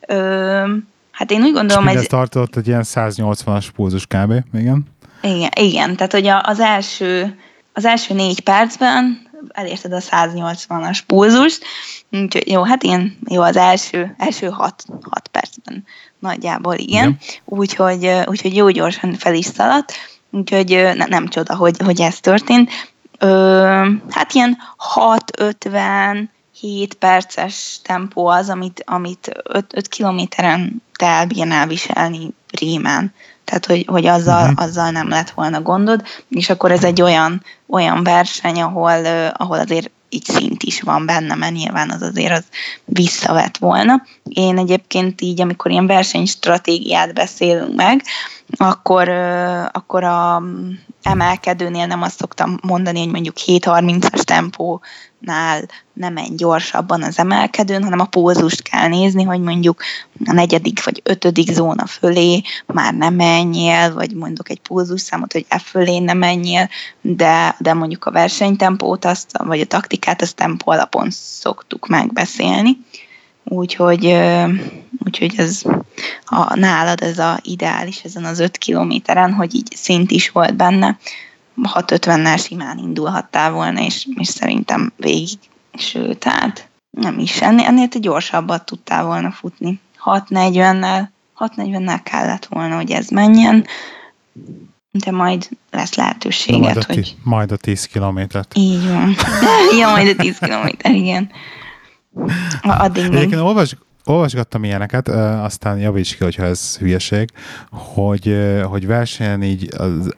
Ö, hát én úgy gondolom, hogy... Ez tartott egy ilyen 180-as pulzus kb. Igen? Igen, igen tehát hogy az első, az első négy percben elérted a 180-as pulzust, úgyhogy jó, hát én jó az első, első hat, hat percben nagyjából igen, igen. Úgyhogy, úgyhogy jó gyorsan fel is szaladt, úgyhogy ne, nem csoda, hogy, hogy ez történt. Ö, hát ilyen 6-50 7 perces tempó az, amit, amit 5, 5 kilométeren te elbírnál viselni Brémán. Tehát, hogy, hogy azzal, uh-huh. azzal nem lett volna gondod, és akkor ez egy olyan, olyan verseny, ahol, ahol azért így szint is van benne, mert nyilván az azért az visszavett volna. Én egyébként így, amikor ilyen versenystratégiát beszélünk meg, akkor, akkor a emelkedőnél nem azt szoktam mondani, hogy mondjuk 7.30-as tempó nál nem menj gyorsabban az emelkedőn, hanem a pózust kell nézni, hogy mondjuk a negyedik vagy ötödik zóna fölé már nem menjél, vagy mondok egy számot, hogy e fölé nem menjél, de, de mondjuk a versenytempót, azt, vagy a taktikát, azt tempó alapon szoktuk megbeszélni. Úgyhogy, úgyhogy ez a, nálad ez a ideális ezen az öt kilométeren, hogy így szint is volt benne, 650-nel simán indulhattál volna, és, és szerintem végig, sőt, hát nem is, ennél, ennél te gyorsabbat tudtál volna futni. 640-nel, 640-nel kellett volna, hogy ez menjen, de majd lesz lehetőséget, majd a, hogy... Majd a 10 kilométert. Így van. ja, majd a 10 kilométer, igen. Addig Egyébként olvas, olvasgattam ilyeneket, aztán javíts ki, hogyha ez hülyeség, hogy, hogy versenyen így az,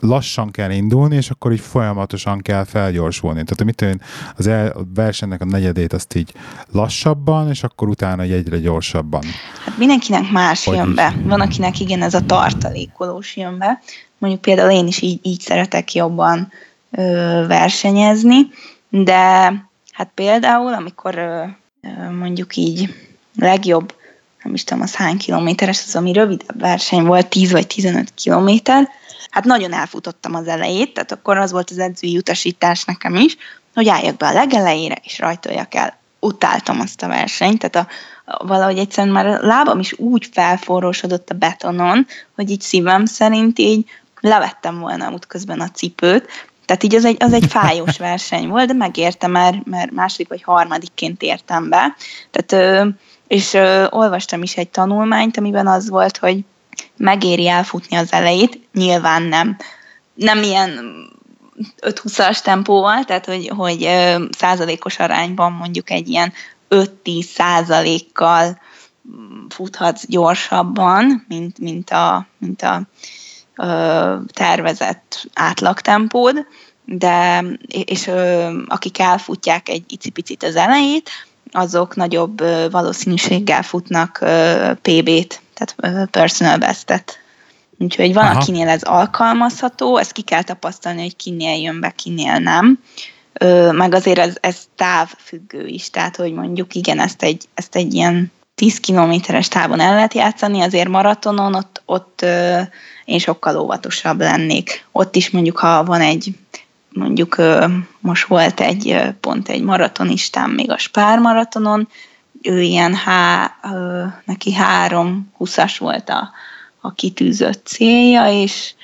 lassan kell indulni, és akkor így folyamatosan kell felgyorsulni. Tehát mit tudom, az el, a versenynek a negyedét azt így lassabban, és akkor utána egy egyre gyorsabban. Hát mindenkinek más hogy jön be. Van, akinek igen, ez a tartalékolós jön be. Mondjuk például én is így, így szeretek jobban ö, versenyezni, de hát például, amikor mondjuk így legjobb nem is tudom, az hány kilométeres, az ami rövidebb verseny volt, 10 vagy 15 kilométer, hát nagyon elfutottam az elejét, tehát akkor az volt az edzői utasítás nekem is, hogy álljak be a legelejére, és rajtoljak el. Utáltam azt a versenyt, tehát a, a, valahogy egyszerűen már a lábam is úgy felforrósodott a betonon, hogy így szívem szerint így levettem volna útközben a cipőt, tehát így az egy, az egy fájós verseny volt, de megértem, mert, mert második vagy harmadikként értem be. Tehát, és olvastam is egy tanulmányt, amiben az volt, hogy megéri elfutni az elejét, nyilván nem. Nem ilyen 5-20-as tempóval, tehát hogy, hogy százalékos arányban mondjuk egy ilyen 5-10 százalékkal futhatsz gyorsabban, mint, mint a, mint a ö, tervezett átlagtempód, de és ö, akik elfutják egy icipicit az elejét, azok nagyobb ö, valószínűséggel futnak ö, PB-t, tehát personal bestet. Úgyhogy van, Aha. akinél ez alkalmazható, ezt ki kell tapasztalni, hogy kinél jön be, kinél nem. Ö, meg azért ez, ez távfüggő is, tehát hogy mondjuk igen, ezt egy, ezt egy ilyen 10 kilométeres távon el lehet játszani, azért maratonon ott, ott ö, én sokkal óvatosabb lennék. Ott is mondjuk, ha van egy, mondjuk most volt egy pont egy maratonistám még a Spár maratonon, ő ilyen há, neki három huszas volt a, a kitűzött célja, és,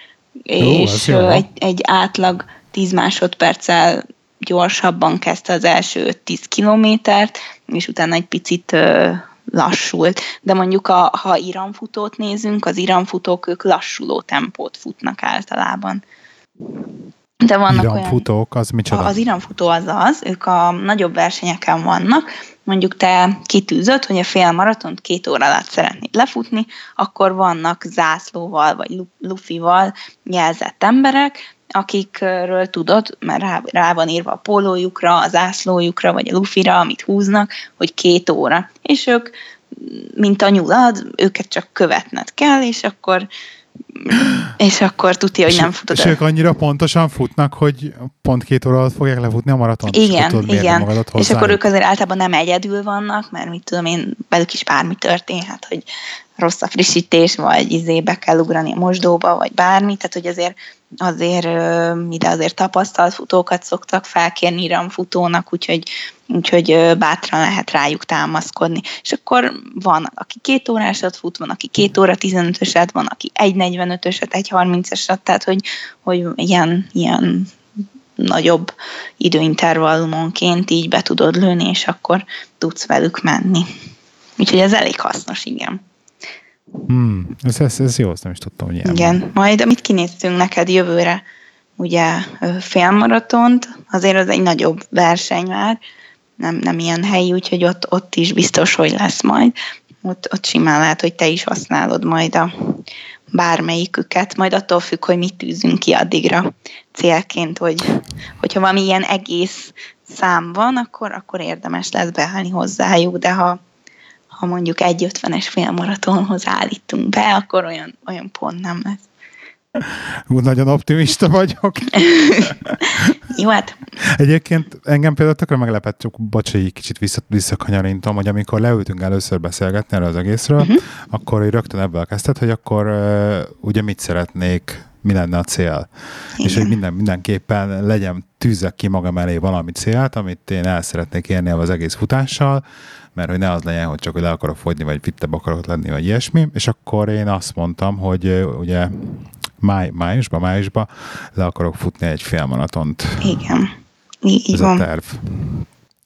és Ó, egy, egy átlag 10 másodperccel gyorsabban kezdte az első 5-10 kilométert, és utána egy picit lassult. De mondjuk, a, ha iramfutót nézünk, az iramfutók ők lassuló tempót futnak általában. De vannak iramfutók, az micsoda? Az iramfutó az az, ők a nagyobb versenyeken vannak, mondjuk te kitűzött, hogy a fél maratont két óra alatt szeretnéd lefutni, akkor vannak zászlóval vagy lufival jelzett emberek, akikről tudod, mert rá, rá van írva a pólójukra, a zászlójukra, vagy a lufira, amit húznak, hogy két óra. És ők, mint a nyulad, őket csak követned kell, és akkor és akkor tudja, hogy nem futod És ők annyira pontosan futnak, hogy pont két óra alatt fogják lefutni a maraton. Igen, és igen. És akkor ők azért általában nem egyedül vannak, mert mit tudom én, velük is bármi történhet, hogy rossz a frissítés, vagy izébe kell ugrani a mosdóba, vagy bármi, tehát hogy azért azért ide azért tapasztalt futókat szoktak felkérni futónak, úgyhogy, úgyhogy bátran lehet rájuk támaszkodni. És akkor van, aki két órásat fut, van, aki két óra 15-öset, van, aki 1.45-öset, 1.30-esat, tehát hogy, hogy ilyen, ilyen nagyobb időintervallumonként így be tudod lőni, és akkor tudsz velük menni. Úgyhogy ez elég hasznos, igen. Hmm, ez, ez, ez jó, azt nem is tudtam, hogy ilyen Igen, van. majd amit kinéztünk neked jövőre, ugye félmaratont, azért az egy nagyobb verseny már, nem, nem ilyen helyi, úgyhogy ott, ott is biztos, hogy lesz majd. Ott, ott simán lehet, hogy te is használod majd a bármelyiküket, majd attól függ, hogy mit tűzünk ki addigra. Célként, hogy, hogyha valami ilyen egész szám van, akkor, akkor érdemes lesz beállni hozzájuk, de ha ha mondjuk egy 50-es félmaratonhoz állítunk be, akkor olyan, olyan pont nem lesz. Úgy nagyon optimista vagyok. Jó, hát. Egyébként engem például tökre meglepett, csak bocs, hogy kicsit vissza, visszakanyarintom, hogy amikor leültünk először beszélgetni erről az egészről, uh-huh. akkor rögtön ebből kezdett, hogy akkor uh, ugye mit szeretnék, mi lenne a cél. Igen. És hogy minden, mindenképpen legyen, tűzzek ki magam elé valami célt, amit én el szeretnék érni az egész futással, mert hogy ne az legyen, hogy csak hogy le akarok fogyni, vagy fittebb akarok lenni, vagy ilyesmi, és akkor én azt mondtam, hogy ugye máj, májusban, májusban le akarok futni egy félmaratont. Igen, így Ez van. a terv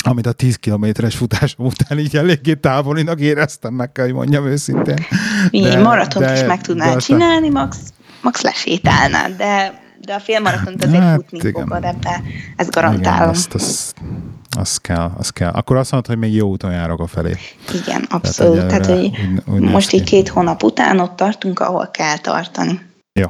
amit a 10 kilométeres futás után így eléggé távolinak éreztem, meg kell, hogy mondjam őszintén. De, maratont de, is meg tudnád csinálni, max, max lesétálnád, de, de a félmaratont azért hát, futni igen. fogod ebbe, ezt garantálom. Igen, azt, azt, az kell, az kell. Akkor azt mondod, hogy még jó úton járok a felé. Igen, abszolút. Tehát, Tehát hogy úgy, úgy most így két hónap után ott tartunk, ahol kell tartani. Jó,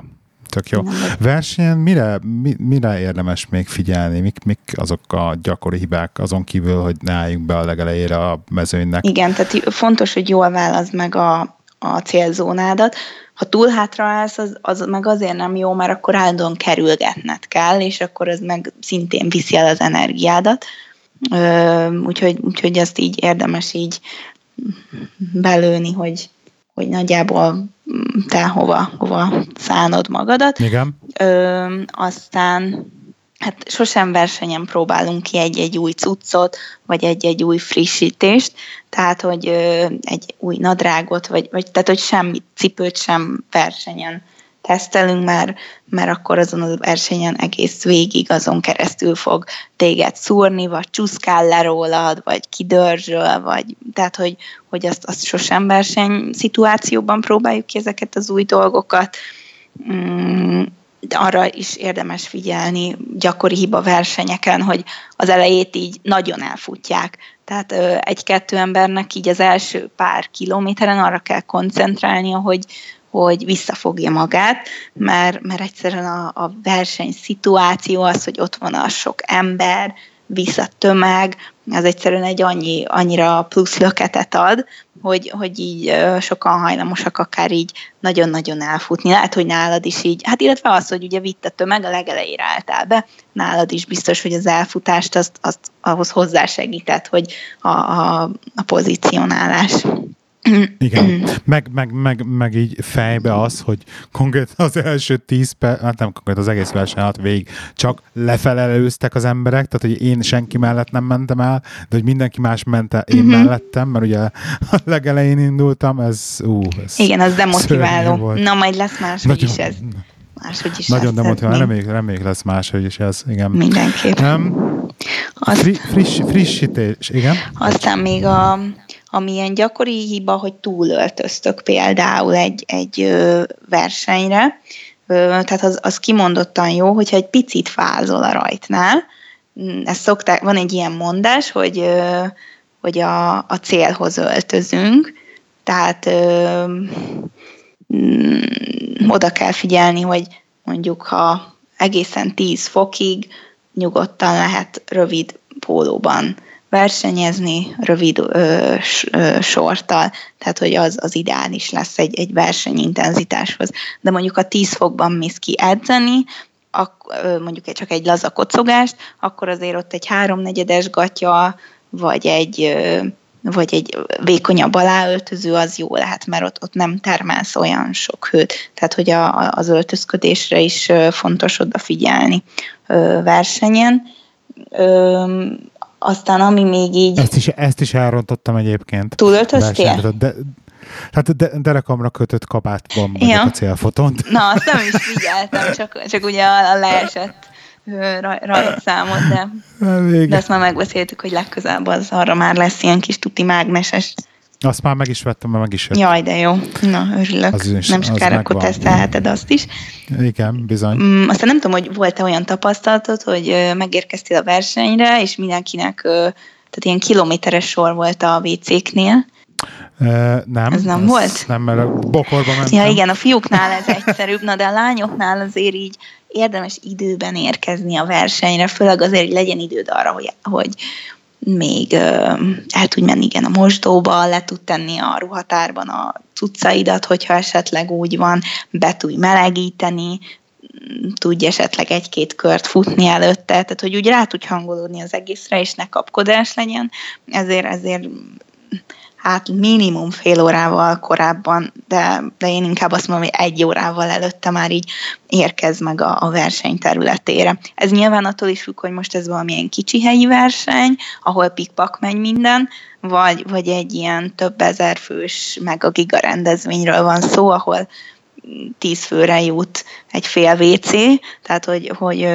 tök jó. Versenyen mire, mi, mire érdemes még figyelni? Mik, mik azok a gyakori hibák azon kívül, hogy ne álljunk be a legelejére a mezőnynek? Igen, tehát fontos, hogy jól válasz meg a, a célzónádat. Ha túl hátra állsz, az, az meg azért nem jó, mert akkor állandóan kerülgetned kell, és akkor ez meg szintén viszi el az energiádat úgyhogy, úgyhogy ezt így érdemes így belőni, hogy, hogy nagyjából te hova, hova szánod magadat. Igen. Ö, aztán hát sosem versenyen próbálunk ki egy-egy új cuccot, vagy egy-egy új frissítést, tehát, hogy egy új nadrágot, vagy, vagy tehát, hogy semmi cipőt sem versenyen tesztelünk, mert, mert akkor azon a versenyen egész végig azon keresztül fog téged szúrni, vagy csúszkál le rólad, vagy kidörzsöl, vagy tehát, hogy, hogy azt, azt sosem verseny szituációban próbáljuk ki ezeket az új dolgokat. Mm, de arra is érdemes figyelni gyakori hiba versenyeken, hogy az elejét így nagyon elfutják. Tehát egy-kettő embernek így az első pár kilométeren arra kell koncentrálnia, hogy, hogy visszafogja magát, mert, mert egyszerűen a, a verseny szituáció az, hogy ott van a sok ember, vissza tömeg, az egyszerűen egy annyi, annyira plusz löketet ad, hogy, hogy így sokan hajlamosak akár így nagyon-nagyon elfutni. Lehet, hogy nálad is így, hát illetve az, hogy ugye vitt a tömeg, a legelejére álltál be, nálad is biztos, hogy az elfutást azt, azt ahhoz hozzásegített, hogy a, a, a pozícionálás. Igen, meg, meg, meg, meg így fejbe az, hogy konkrét az első tíz perc, hát nem konkrét az egész verseny alatt végig csak lefelelőztek az emberek, tehát hogy én senki mellett nem mentem el, de hogy mindenki más ment el én uh-huh. mellettem, mert ugye a legelején indultam, ez ú, ez Igen, az demotiváló. Na, majd lesz más Nagyon, is ez. Máshogy is Nagyon demotiváló, reméljük, reméljük lesz máshogy is ez, igen. Mindenképp. Um, Azt, fri, friss, frissítés, igen. Aztán még a ami ilyen gyakori hiba, hogy túlöltöztök például egy, egy versenyre, tehát az, az kimondottan jó, hogyha egy picit fázol a rajtnál. Mm, ezt szokták, van egy ilyen mondás, hogy, hogy a, a célhoz öltözünk, tehát mm, oda kell figyelni, hogy mondjuk ha egészen 10 fokig nyugodtan lehet rövid pólóban versenyezni rövid ö, ö, sorttal, tehát hogy az, az ideális lesz egy, egy versenyintenzitáshoz. De mondjuk a 10 fokban mész ki edzeni, ak, ö, mondjuk csak egy laza kocogást, akkor azért ott egy háromnegyedes gatya, vagy egy ö, vagy egy vékonyabb aláöltöző az jó lehet, mert ott, ott nem termelsz olyan sok hőt. Tehát, hogy a, az öltözködésre is fontos odafigyelni versenyen. Aztán ami még így... Ezt is, ezt is elrontottam egyébként. Túlöltöztél? De, Hát de, derekamra kötött kabátban ja. a célfotont. Na, azt nem is figyeltem, csak, csak ugye a, a leesett rajtszámot, de, de ezt már megbeszéltük, hogy legközelebb az arra már lesz ilyen kis tuti mágneses. Azt már meg is vettem, mert meg is jött. Jaj, de jó. Na, örülök. Az is, nem sokára akkor tesztelheted azt is. Igen, bizony. Mm, aztán nem tudom, hogy volt-e olyan tapasztalatod, hogy megérkeztél a versenyre, és mindenkinek tehát ilyen kilométeres sor volt a WC-knél, Uh, nem. Ez nem ez volt? Nem, mert a bokorba mentem. Ja, igen, a fiúknál ez egyszerűbb, na de a lányoknál azért így érdemes időben érkezni a versenyre, főleg azért, hogy legyen időd arra, hogy, hogy még el tudj menni igen a mosdóba, le tud tenni a ruhatárban a cuccaidat, hogyha esetleg úgy van, be tudj melegíteni, tudj esetleg egy-két kört futni előtte, tehát hogy úgy rá tudj hangolódni az egészre, és ne kapkodás legyen, ezért, ezért hát minimum fél órával korábban, de, de én inkább azt mondom, hogy egy órával előtte már így érkez meg a, a verseny területére. Ez nyilván attól is függ, hogy most ez valamilyen kicsi helyi verseny, ahol pikpak megy minden, vagy, vagy egy ilyen több ezer fős, meg a giga rendezvényről van szó, ahol tíz főre jut egy fél WC, tehát hogy, hogy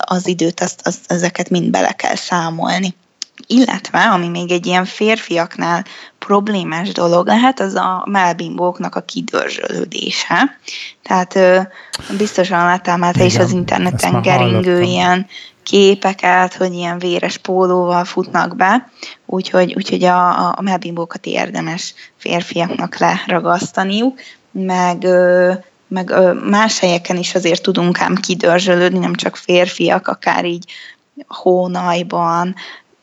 az időt, azt, azt, ezeket mind bele kell számolni. Illetve, ami még egy ilyen férfiaknál problémás dolog lehet, az a melbimbóknak a kidörzsölődése. Tehát biztosan láttál már te is az interneten geringő ilyen képeket, hogy ilyen véres pólóval futnak be, úgyhogy, úgyhogy a, a melbimbókat érdemes férfiaknak leragasztaniuk, meg meg más helyeken is azért tudunk ám kidörzsölődni, nem csak férfiak, akár így hónajban,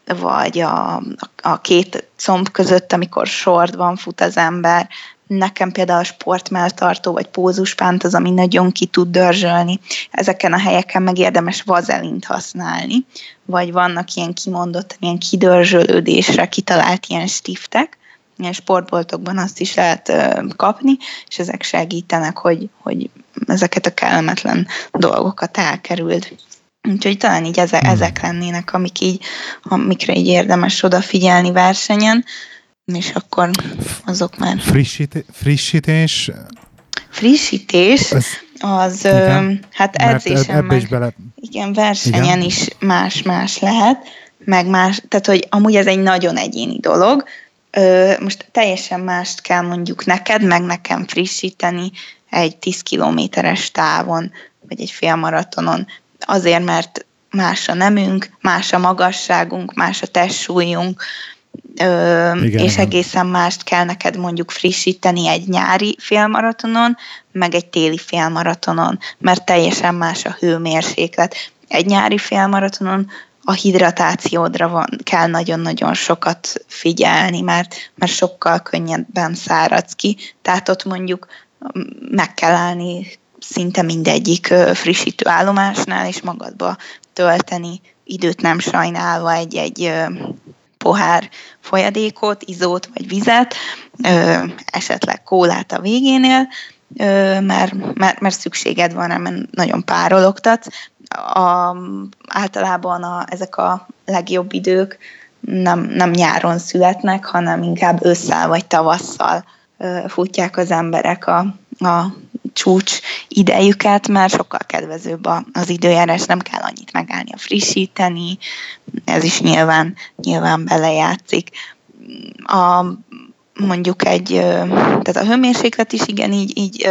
vagy a, a két comb között, amikor sortban fut az ember. Nekem például a sportmeltartó vagy pózuspánt az, ami nagyon ki tud dörzsölni. Ezeken a helyeken meg érdemes vazelint használni, vagy vannak ilyen kimondott, ilyen kidörzsölődésre kitalált ilyen stiftek, ilyen sportboltokban azt is lehet kapni, és ezek segítenek, hogy, hogy ezeket a kellemetlen dolgokat elkerüld. Úgyhogy talán így ezek, hmm. ezek lennének, amik így, amikre így érdemes odafigyelni versenyen, és akkor azok már... Frissíté, frissítés? Frissítés, Ez, az igen, hát edzésen meg, is bele... igen, versenyen igen. is más-más lehet, meg más, tehát hogy amúgy ez egy nagyon egyéni dolog, most teljesen mást kell mondjuk neked, meg nekem frissíteni egy 10 kilométeres távon, vagy egy félmaratonon, azért, mert más a nemünk, más a magasságunk, más a testsúlyunk, ö, igen, és egészen mást kell neked mondjuk frissíteni egy nyári félmaratonon, meg egy téli félmaratonon, mert teljesen más a hőmérséklet. Egy nyári félmaratonon a hidratációdra van, kell nagyon-nagyon sokat figyelni, mert, mert sokkal könnyebben száradsz ki, tehát ott mondjuk meg kell állni szinte mindegyik frissítő állomásnál, és magadba tölteni időt nem sajnálva egy-egy pohár folyadékot, izót vagy vizet, esetleg kólát a végénél, mert, mert, mert szükséged van, mert nagyon párologtatsz. A, általában a, ezek a legjobb idők nem, nem nyáron születnek, hanem inkább ősszel vagy tavasszal futják az emberek a, a csúcs idejüket, mert sokkal kedvezőbb az időjárás, nem kell annyit megállni a frissíteni, ez is nyilván, nyilván belejátszik. A mondjuk egy, tehát a hőmérséklet is igen, így, így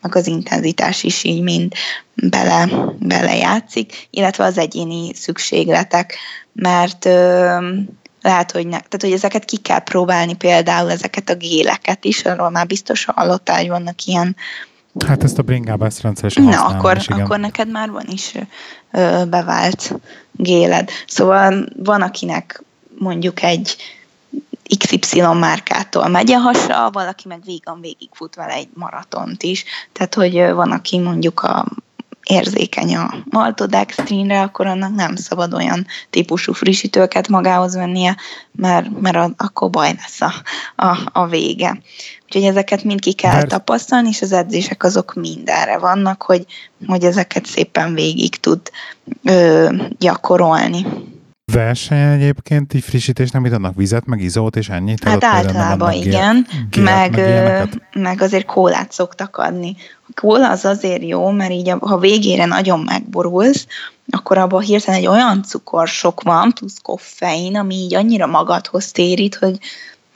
meg az intenzitás is így mind bele, bele játszik, illetve az egyéni szükségletek, mert lehet, hogy, ne, tehát, hogy ezeket ki kell próbálni, például ezeket a géleket is, arról már biztos hallottál, hogy vannak ilyen Hát ezt a bringában ezt rendszeresen Na, akkor, is, igen. akkor neked már van is ö, bevált géled. Szóval van, akinek mondjuk egy XY márkától megy a hasa, valaki meg vígan végigfut vele egy maratont is. Tehát, hogy van, aki mondjuk a érzékeny a maltodextrinre, akkor annak nem szabad olyan típusú frissítőket magához vennie, mert, mert akkor baj lesz a, a, a vége. Úgyhogy ezeket mind ki kell mert... tapasztalni, és az edzések azok mindenre vannak, hogy, hogy ezeket szépen végig tud ö, gyakorolni. Verseny egyébként így frissítésnek mit adnak? Vizet, meg izót, és ennyit? Hát általában igen, gél, meg, meg, meg azért kólát szoktak adni. A kóla az azért jó, mert így ha végére nagyon megborulsz, akkor abban hirtelen egy olyan cukorsok van, plusz koffein, ami így annyira magadhoz térít, hogy,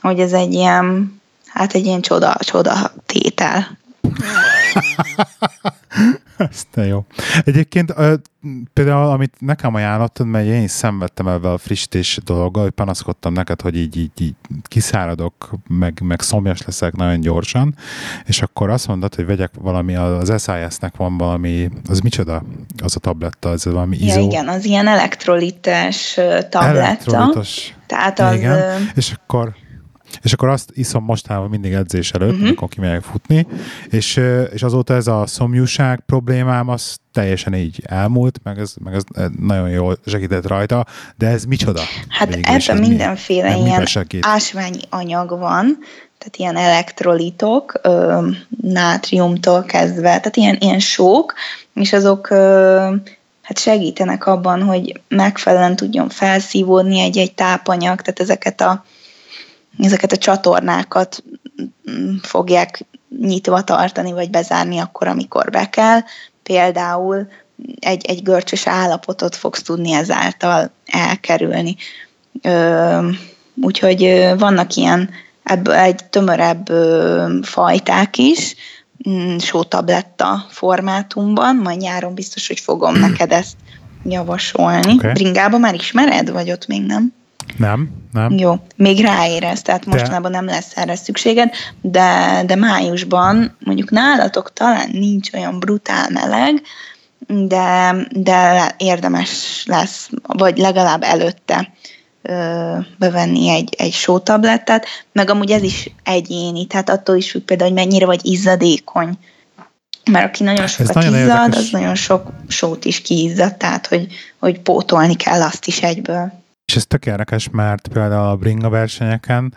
hogy ez egy ilyen, hát egy ilyen csoda, csoda tétel. Ez te jó. Egyébként például, amit nekem ajánlottad, mert én is szenvedtem ebben a frissítés dologgal, hogy panaszkodtam neked, hogy így, így, így kiszáradok, meg, meg szomjas leszek nagyon gyorsan, és akkor azt mondod, hogy vegyek valami, az SIS-nek van valami, az micsoda? Az a tabletta, az valami izó. Ja, igen, az ilyen elektrolites tabletta. Elektrolitos. Tehát az... Igen, és akkor és akkor azt iszom mostanában mindig edzés előtt, uh-huh. amikor kimegyek futni, és, és azóta ez a szomjúság problémám, az teljesen így elmúlt, meg ez, meg ez nagyon jól segített rajta, de ez micsoda? Hát ebben mindenféle mi? ilyen ásványi anyag van, tehát ilyen elektrolitok, ö, nátriumtól kezdve, tehát ilyen, ilyen sók, és azok ö, hát segítenek abban, hogy megfelelően tudjon felszívódni egy-egy tápanyag, tehát ezeket a ezeket a csatornákat mm, fogják nyitva tartani, vagy bezárni akkor, amikor be kell. Például egy, egy görcsös állapotot fogsz tudni ezáltal elkerülni. Ö, úgyhogy vannak ilyen ebből egy tömörebb ö, fajták is, mm, sótabletta formátumban, majd nyáron biztos, hogy fogom neked ezt javasolni. Okay. Bringában már ismered, vagy ott még nem? Nem, nem. Jó, még ráérez, tehát mostanában nem lesz erre szükséged, de, de májusban mondjuk nálatok talán nincs olyan brutál meleg, de, de érdemes lesz, vagy legalább előtte ö, bevenni egy, egy sótablettát, meg amúgy ez is egyéni, tehát attól is függ például, hogy mennyire vagy izzadékony. Mert aki nagyon sokat nagyon izzad, érdekes. az nagyon sok sót is kiizzad, tehát hogy, hogy pótolni kell azt is egyből. És ez tök érdekes, mert például a bringa versenyeken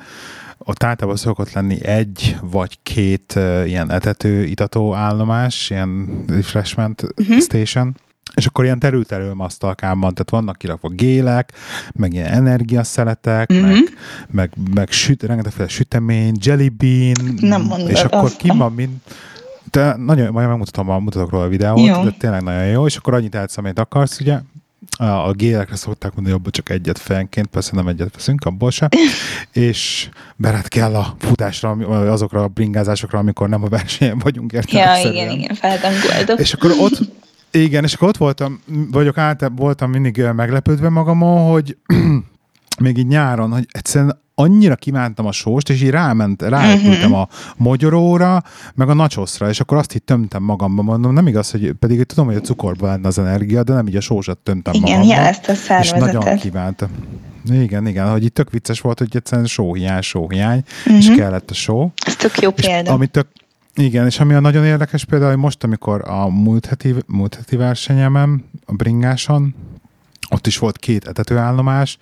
ott általában szokott lenni egy vagy két uh, ilyen etető, itató állomás, ilyen refreshment uh-huh. station, és akkor ilyen terültelő masztalkámban, tehát vannak kirakva gélek, meg ilyen energiaszeletek, uh-huh. meg, meg, meg süt, rengetegféle sütemény, jelly bean, Nem mondod, és akkor ki van mind, de nagyon, majd megmutatom, mutatok róla a videót, jó. de tényleg nagyon jó, és akkor annyit elsz, amit akarsz, ugye, a gélekre szokták mondani, hogy csak egyet fejenként, persze nem egyet veszünk, abból sem, és beret kell a futásra, azokra a bringázásokra, amikor nem a versenyen vagyunk, értem. Ja, igen, igen, feltangoldok. És akkor ott, igen, és akkor ott voltam, vagyok általában voltam mindig meglepődve magamon, hogy még így nyáron, hogy egyszerűen annyira kívántam a sóst, és így ráment, ráépültem uh-huh. a mogyoróra, meg a nachosra, és akkor azt így tömtem magamba, mondom, nem igaz, hogy pedig tudom, hogy a cukorban lenne az energia, de nem így a sósat tömtem igen, magamba. Igen, jelezte a szervezetet. És nagyon kívántam. Igen, igen, hogy itt tök vicces volt, hogy egyszerűen sóhiány, sóhiány, uh-huh. és kellett a só. Ez tök jó példa. Ami tök, igen, és ami a nagyon érdekes például, hogy most, amikor a múlt heti, múlt heti versenyemem, a bringáson, ott is volt két etetőállomás,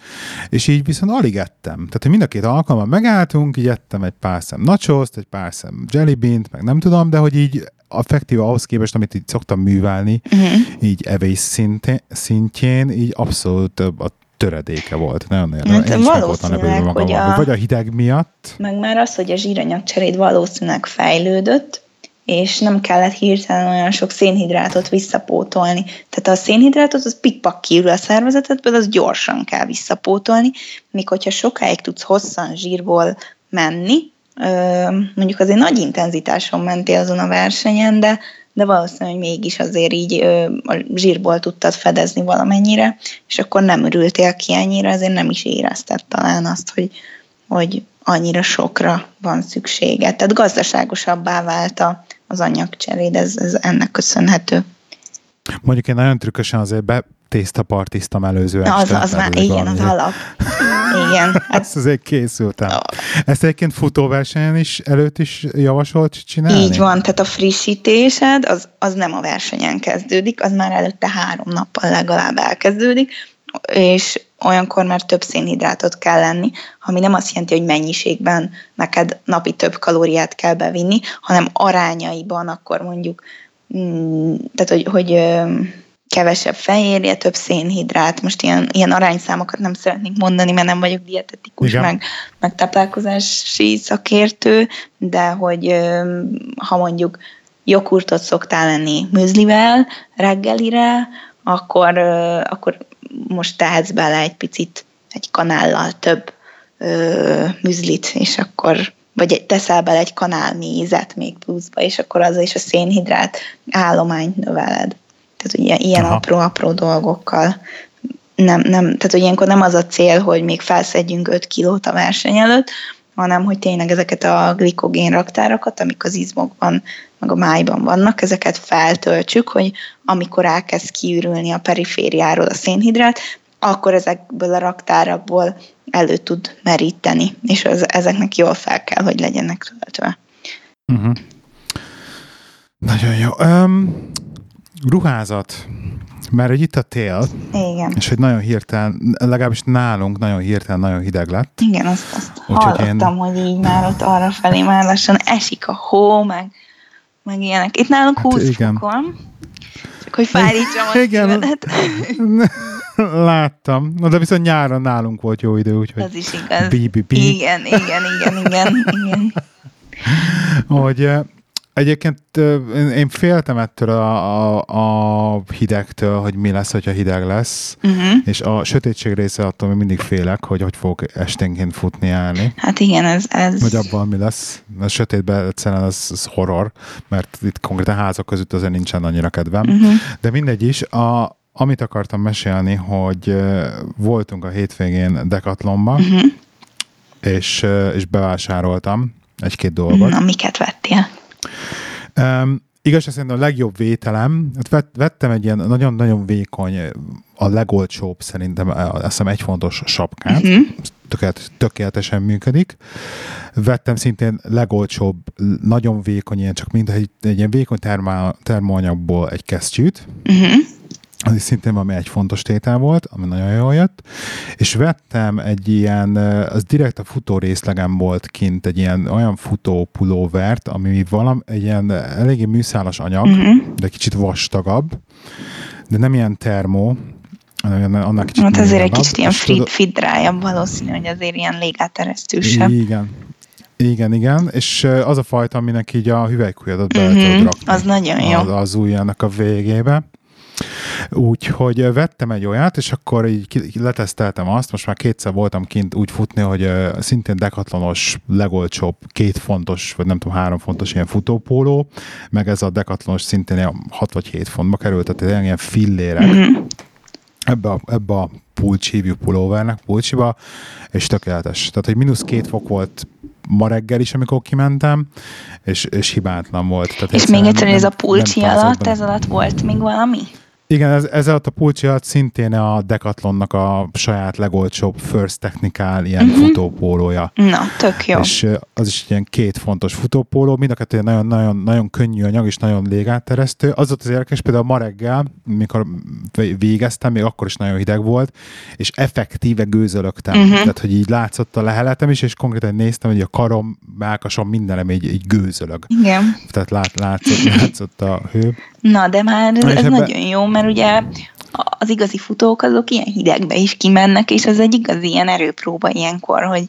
és így viszont alig ettem. Tehát, hogy mind a két alkalommal megálltunk, így ettem egy pár szem nachoszt, egy pár szem jelly bean meg nem tudom, de hogy így effektíve ahhoz képest, amit így szoktam művelni, uh-huh. így evés szintén, szintjén, így abszolút a töredéke volt. Nagyon nagyon. Hát voltam hogy a... Vagy a hideg miatt. Meg már az, hogy a zsíranyagcseréd valószínűleg fejlődött, és nem kellett hirtelen olyan sok szénhidrátot visszapótolni. Tehát a szénhidrátot az pikpak kiül a szervezetedből, az gyorsan kell visszapótolni, míg hogyha sokáig tudsz hosszan zsírból menni, mondjuk azért nagy intenzitáson mentél azon a versenyen, de, de valószínűleg mégis azért így a zsírból tudtad fedezni valamennyire, és akkor nem örültél ki ennyire, azért nem is érezted talán azt, hogy, hogy annyira sokra van szüksége. Tehát gazdaságosabbá vált az anyagcseréd, ez, ez ennek köszönhető. Mondjuk én nagyon trükkösen azért be tésztapartiztam előző este. Az, az már, igen, az alap. Igen. Hát... Ezt azért készültem. Ezt egyébként futóversenyen is előtt is javasolt csinálni? Így van, tehát a frissítésed az, az nem a versenyen kezdődik, az már előtte három nappal legalább elkezdődik, és olyankor már több szénhidrátot kell lenni, ami nem azt jelenti, hogy mennyiségben neked napi több kalóriát kell bevinni, hanem arányaiban akkor mondjuk, mm, tehát hogy, hogy kevesebb fehérje, több szénhidrát. Most ilyen, ilyen arányszámokat nem szeretnék mondani, mert nem vagyok dietetikus, meg, meg táplálkozási szakértő, de hogy ha mondjuk joghurtot szoktál lenni műzlivel reggelire, akkor, akkor most tehetsz bele egy picit, egy kanállal több ö, műzlit, és akkor vagy teszel bele egy kanál mézet még pluszba, és akkor az is a szénhidrát állományt növeled. Tehát ugye ilyen apró-apró dolgokkal nem, nem, tehát hogy ilyenkor nem az a cél, hogy még felszedjünk 5 kilót a verseny előtt, hanem hogy tényleg ezeket a glikogén raktárakat, amik az izmokban, meg a májban vannak, ezeket feltöltsük, hogy amikor elkezd kiürülni a perifériáról a szénhidrát, akkor ezekből a raktárakból elő tud meríteni, és az, ezeknek jól fel kell, hogy legyenek töltve. Uh-huh. Nagyon jó. Um, ruházat. Mert hogy itt a tél, Igen. és hogy nagyon hirtelen, legalábbis nálunk nagyon hirtelen nagyon hideg lett. Igen, azt, azt hallottam, én... hogy így már ott arra felé már lassan esik a hó, meg, meg ilyenek. Itt nálunk hát 20 igen. fokon, csak hogy fájítsam a igen. Láttam. De viszont nyáron nálunk volt jó idő, úgyhogy... Az is igaz. Bi, bi, bi. Igen, igen, igen, igen, igen. hogy Egyébként én féltem ettől a, a, a hidegtől, hogy mi lesz, hogyha hideg lesz, uh-huh. és a sötétség része attól még mindig félek, hogy hogy fogok esténként futni állni. Hát igen, ez... ez... Hogy abban mi lesz. A sötétben egyszerűen az, az horror, mert itt konkrétan házak között azért nincsen annyira kedvem. Uh-huh. De mindegy is, a, amit akartam mesélni, hogy voltunk a hétvégén Decathlonba, uh-huh. és, és bevásároltam egy-két dolgot. Na, miket vettél? Um, igaz, szerintem a legjobb vételem, hát vettem egy ilyen nagyon-nagyon vékony, a legolcsóbb szerintem, azt hiszem egy fontos sapkát, uh-huh. Tökélet, tökéletesen működik. Vettem szintén legolcsóbb, nagyon vékony, ilyen csak mint egy, egy ilyen vékony termál, termoanyagból egy kesztyűt, uh-huh az is szintén valami egy fontos tétel volt, ami nagyon jól jött, és vettem egy ilyen, az direkt a futó részlegem volt kint, egy ilyen olyan futó pulóvert, ami valami, egy ilyen eléggé műszálas anyag, uh-huh. de kicsit vastagabb, de nem ilyen termó, annak kicsit Hát azért egy kicsit ilyen fid, fidrájabb valószínű, hogy azért ilyen légáteresztősebb. Igen, igen, igen, és az a fajta, aminek így a hüvelykujjadat uh-huh. tudod rakni. Az nagyon jó. Az, az ujjának a végébe. Úgyhogy vettem egy olyat, és akkor így leteszteltem azt, most már kétszer voltam kint úgy futni, hogy szintén dekatlonos, legolcsóbb, két fontos, vagy nem tudom, három fontos ilyen futópóló, meg ez a dekatlonos szintén 6 vagy 7 fontba került, tehát ilyen fillérek. Mm-hmm. Ebbe a, ebbe a pulcs hívjuk pulóvernek, pulcsiba, és tökéletes. Tehát, hogy mínusz két fok volt ma reggel is, amikor kimentem, és, és hibátlan volt. Tehát és még egyszer, ez a pulcsi alatt, ez alatt volt még valami? Igen, ez, ez alatt a pulcsi alatt szintén a Decathlonnak a saját legolcsóbb First Technical ilyen uh-huh. futópólója. Na, tök jó. És az is ilyen két fontos futópóló, mind a kettő nagyon, nagyon, nagyon könnyű anyag és nagyon légátteresztő. Az ott az érdekes, például ma reggel, mikor végeztem, még akkor is nagyon hideg volt, és effektíve gőzölögtem. Uh-huh. Tehát, hogy így látszott a leheletem is, és konkrétan néztem, hogy a karom, mákasom, mindenem így, így gőzölög. Igen. Tehát lát, látszott, látszott a hő. Na, de már ez, ez ebbe... nagyon jó, mert ugye az igazi futók azok ilyen hidegbe is kimennek, és ez egy igazi ilyen erőpróba ilyenkor, hogy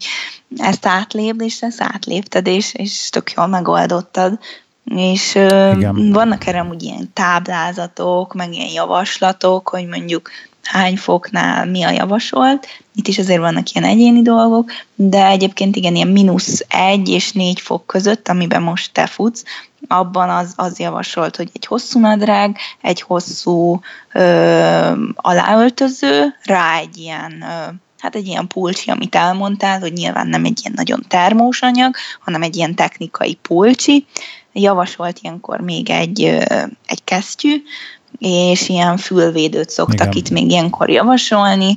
ezt átlépd, és ezt átlépted, és, és tök jól megoldottad. És Igen. vannak erre úgy ilyen táblázatok, meg ilyen javaslatok, hogy mondjuk hány foknál mi a javasolt. Itt is azért vannak ilyen egyéni dolgok, de egyébként igen, ilyen mínusz egy és négy fok között, amiben most te futsz, abban az, az javasolt, hogy egy hosszú nadrág, egy hosszú ö, aláöltöző, rá egy ilyen ö, hát egy ilyen pulcsi, amit elmondtál, hogy nyilván nem egy ilyen nagyon termós anyag, hanem egy ilyen technikai pulcsi. Javasolt ilyenkor még egy, egy kesztyű, és ilyen fülvédőt szoktak Igen. itt még ilyenkor javasolni.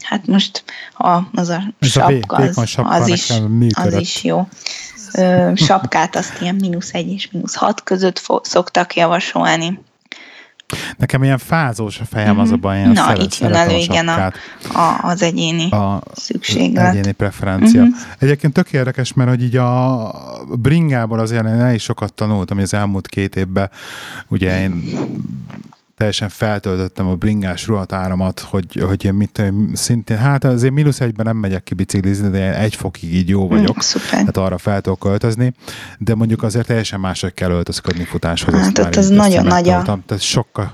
Hát most a, az a sapka, az, az, is, az is jó. Sapkát azt ilyen mínusz egy és mínusz hat között fo- szoktak javasolni. Nekem ilyen fázós a fejem, mm-hmm. az a baj, ilyen Na, itt jön elő, igen, a, a, az egyéni a szükséglet. Egyéni preferencia. Mm-hmm. Egyébként tök érdekes, mert hogy így a bringából azért én el is sokat tanultam, hogy az elmúlt két évben ugye én teljesen feltöltöttem a bringás ruhatáramat, hogy, hogy én mit szintén, hát azért mínusz egyben nem megyek ki biciklizni, de egy fokig így jó vagyok. Mm, szuper. Tehát arra fel tudok költözni, de mondjuk azért teljesen máshogy kell öltözködni futáshoz. Hát ott az nagyon nagy a... Tehát sokkal,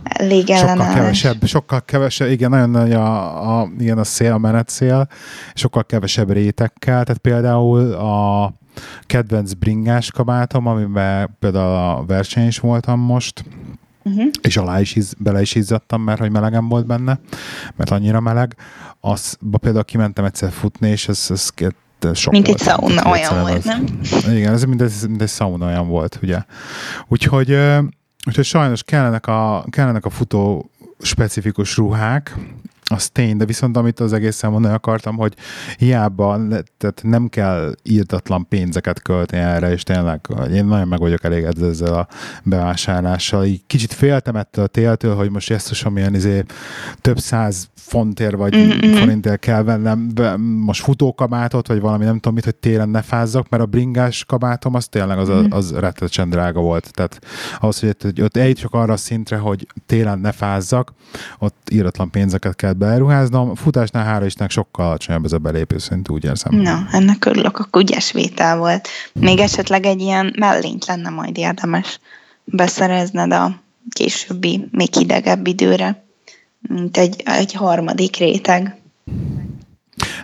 sokkal kevesebb, sokkal kevesebb, igen, nagyon nagy a, a, igen, a szél, a menetszél, sokkal kevesebb rétekkel, tehát például a kedvenc bringás kabátom, amiben például a verseny is voltam most, uh-huh. és alá is íz, bele is izzadtam, mert hogy melegem volt benne, mert annyira meleg. Az, például kimentem egyszer futni, és ez, ez sok Mint egy szauna olyan volt, nem? Igen, ez mint egy, mint egy szauna olyan volt, ugye. Úgyhogy, úgyhogy sajnos kellenek a, kellenek a futó specifikus ruhák, az tény, de viszont amit az egészen mondani akartam, hogy hiába, tehát nem kell írtatlan pénzeket költeni erre, és tényleg én nagyon meg vagyok elégedve ezzel a bevásárlással. Így kicsit féltem ettől a téltől, hogy most ezt ilyen izé, több száz fontért vagy mm-hmm. forintért kell vennem most futókabátot, vagy valami nem tudom mit, hogy télen ne fázzak, mert a bringás kabátom az tényleg az, mm-hmm. az rettetesen drága volt. Tehát ahhoz, hogy ott eljutsak arra a szintre, hogy télen ne fázzak, ott íratlan pénzeket kell beruháznom. Futásnál hála Istennek sokkal alacsonyabb ez a belépő szint, úgy érzem. Na, ennek örülök, akkor ügyes vétel volt. Még esetleg egy ilyen mellényt lenne majd érdemes beszerezned a későbbi, még hidegebb időre mint egy, egy harmadik réteg.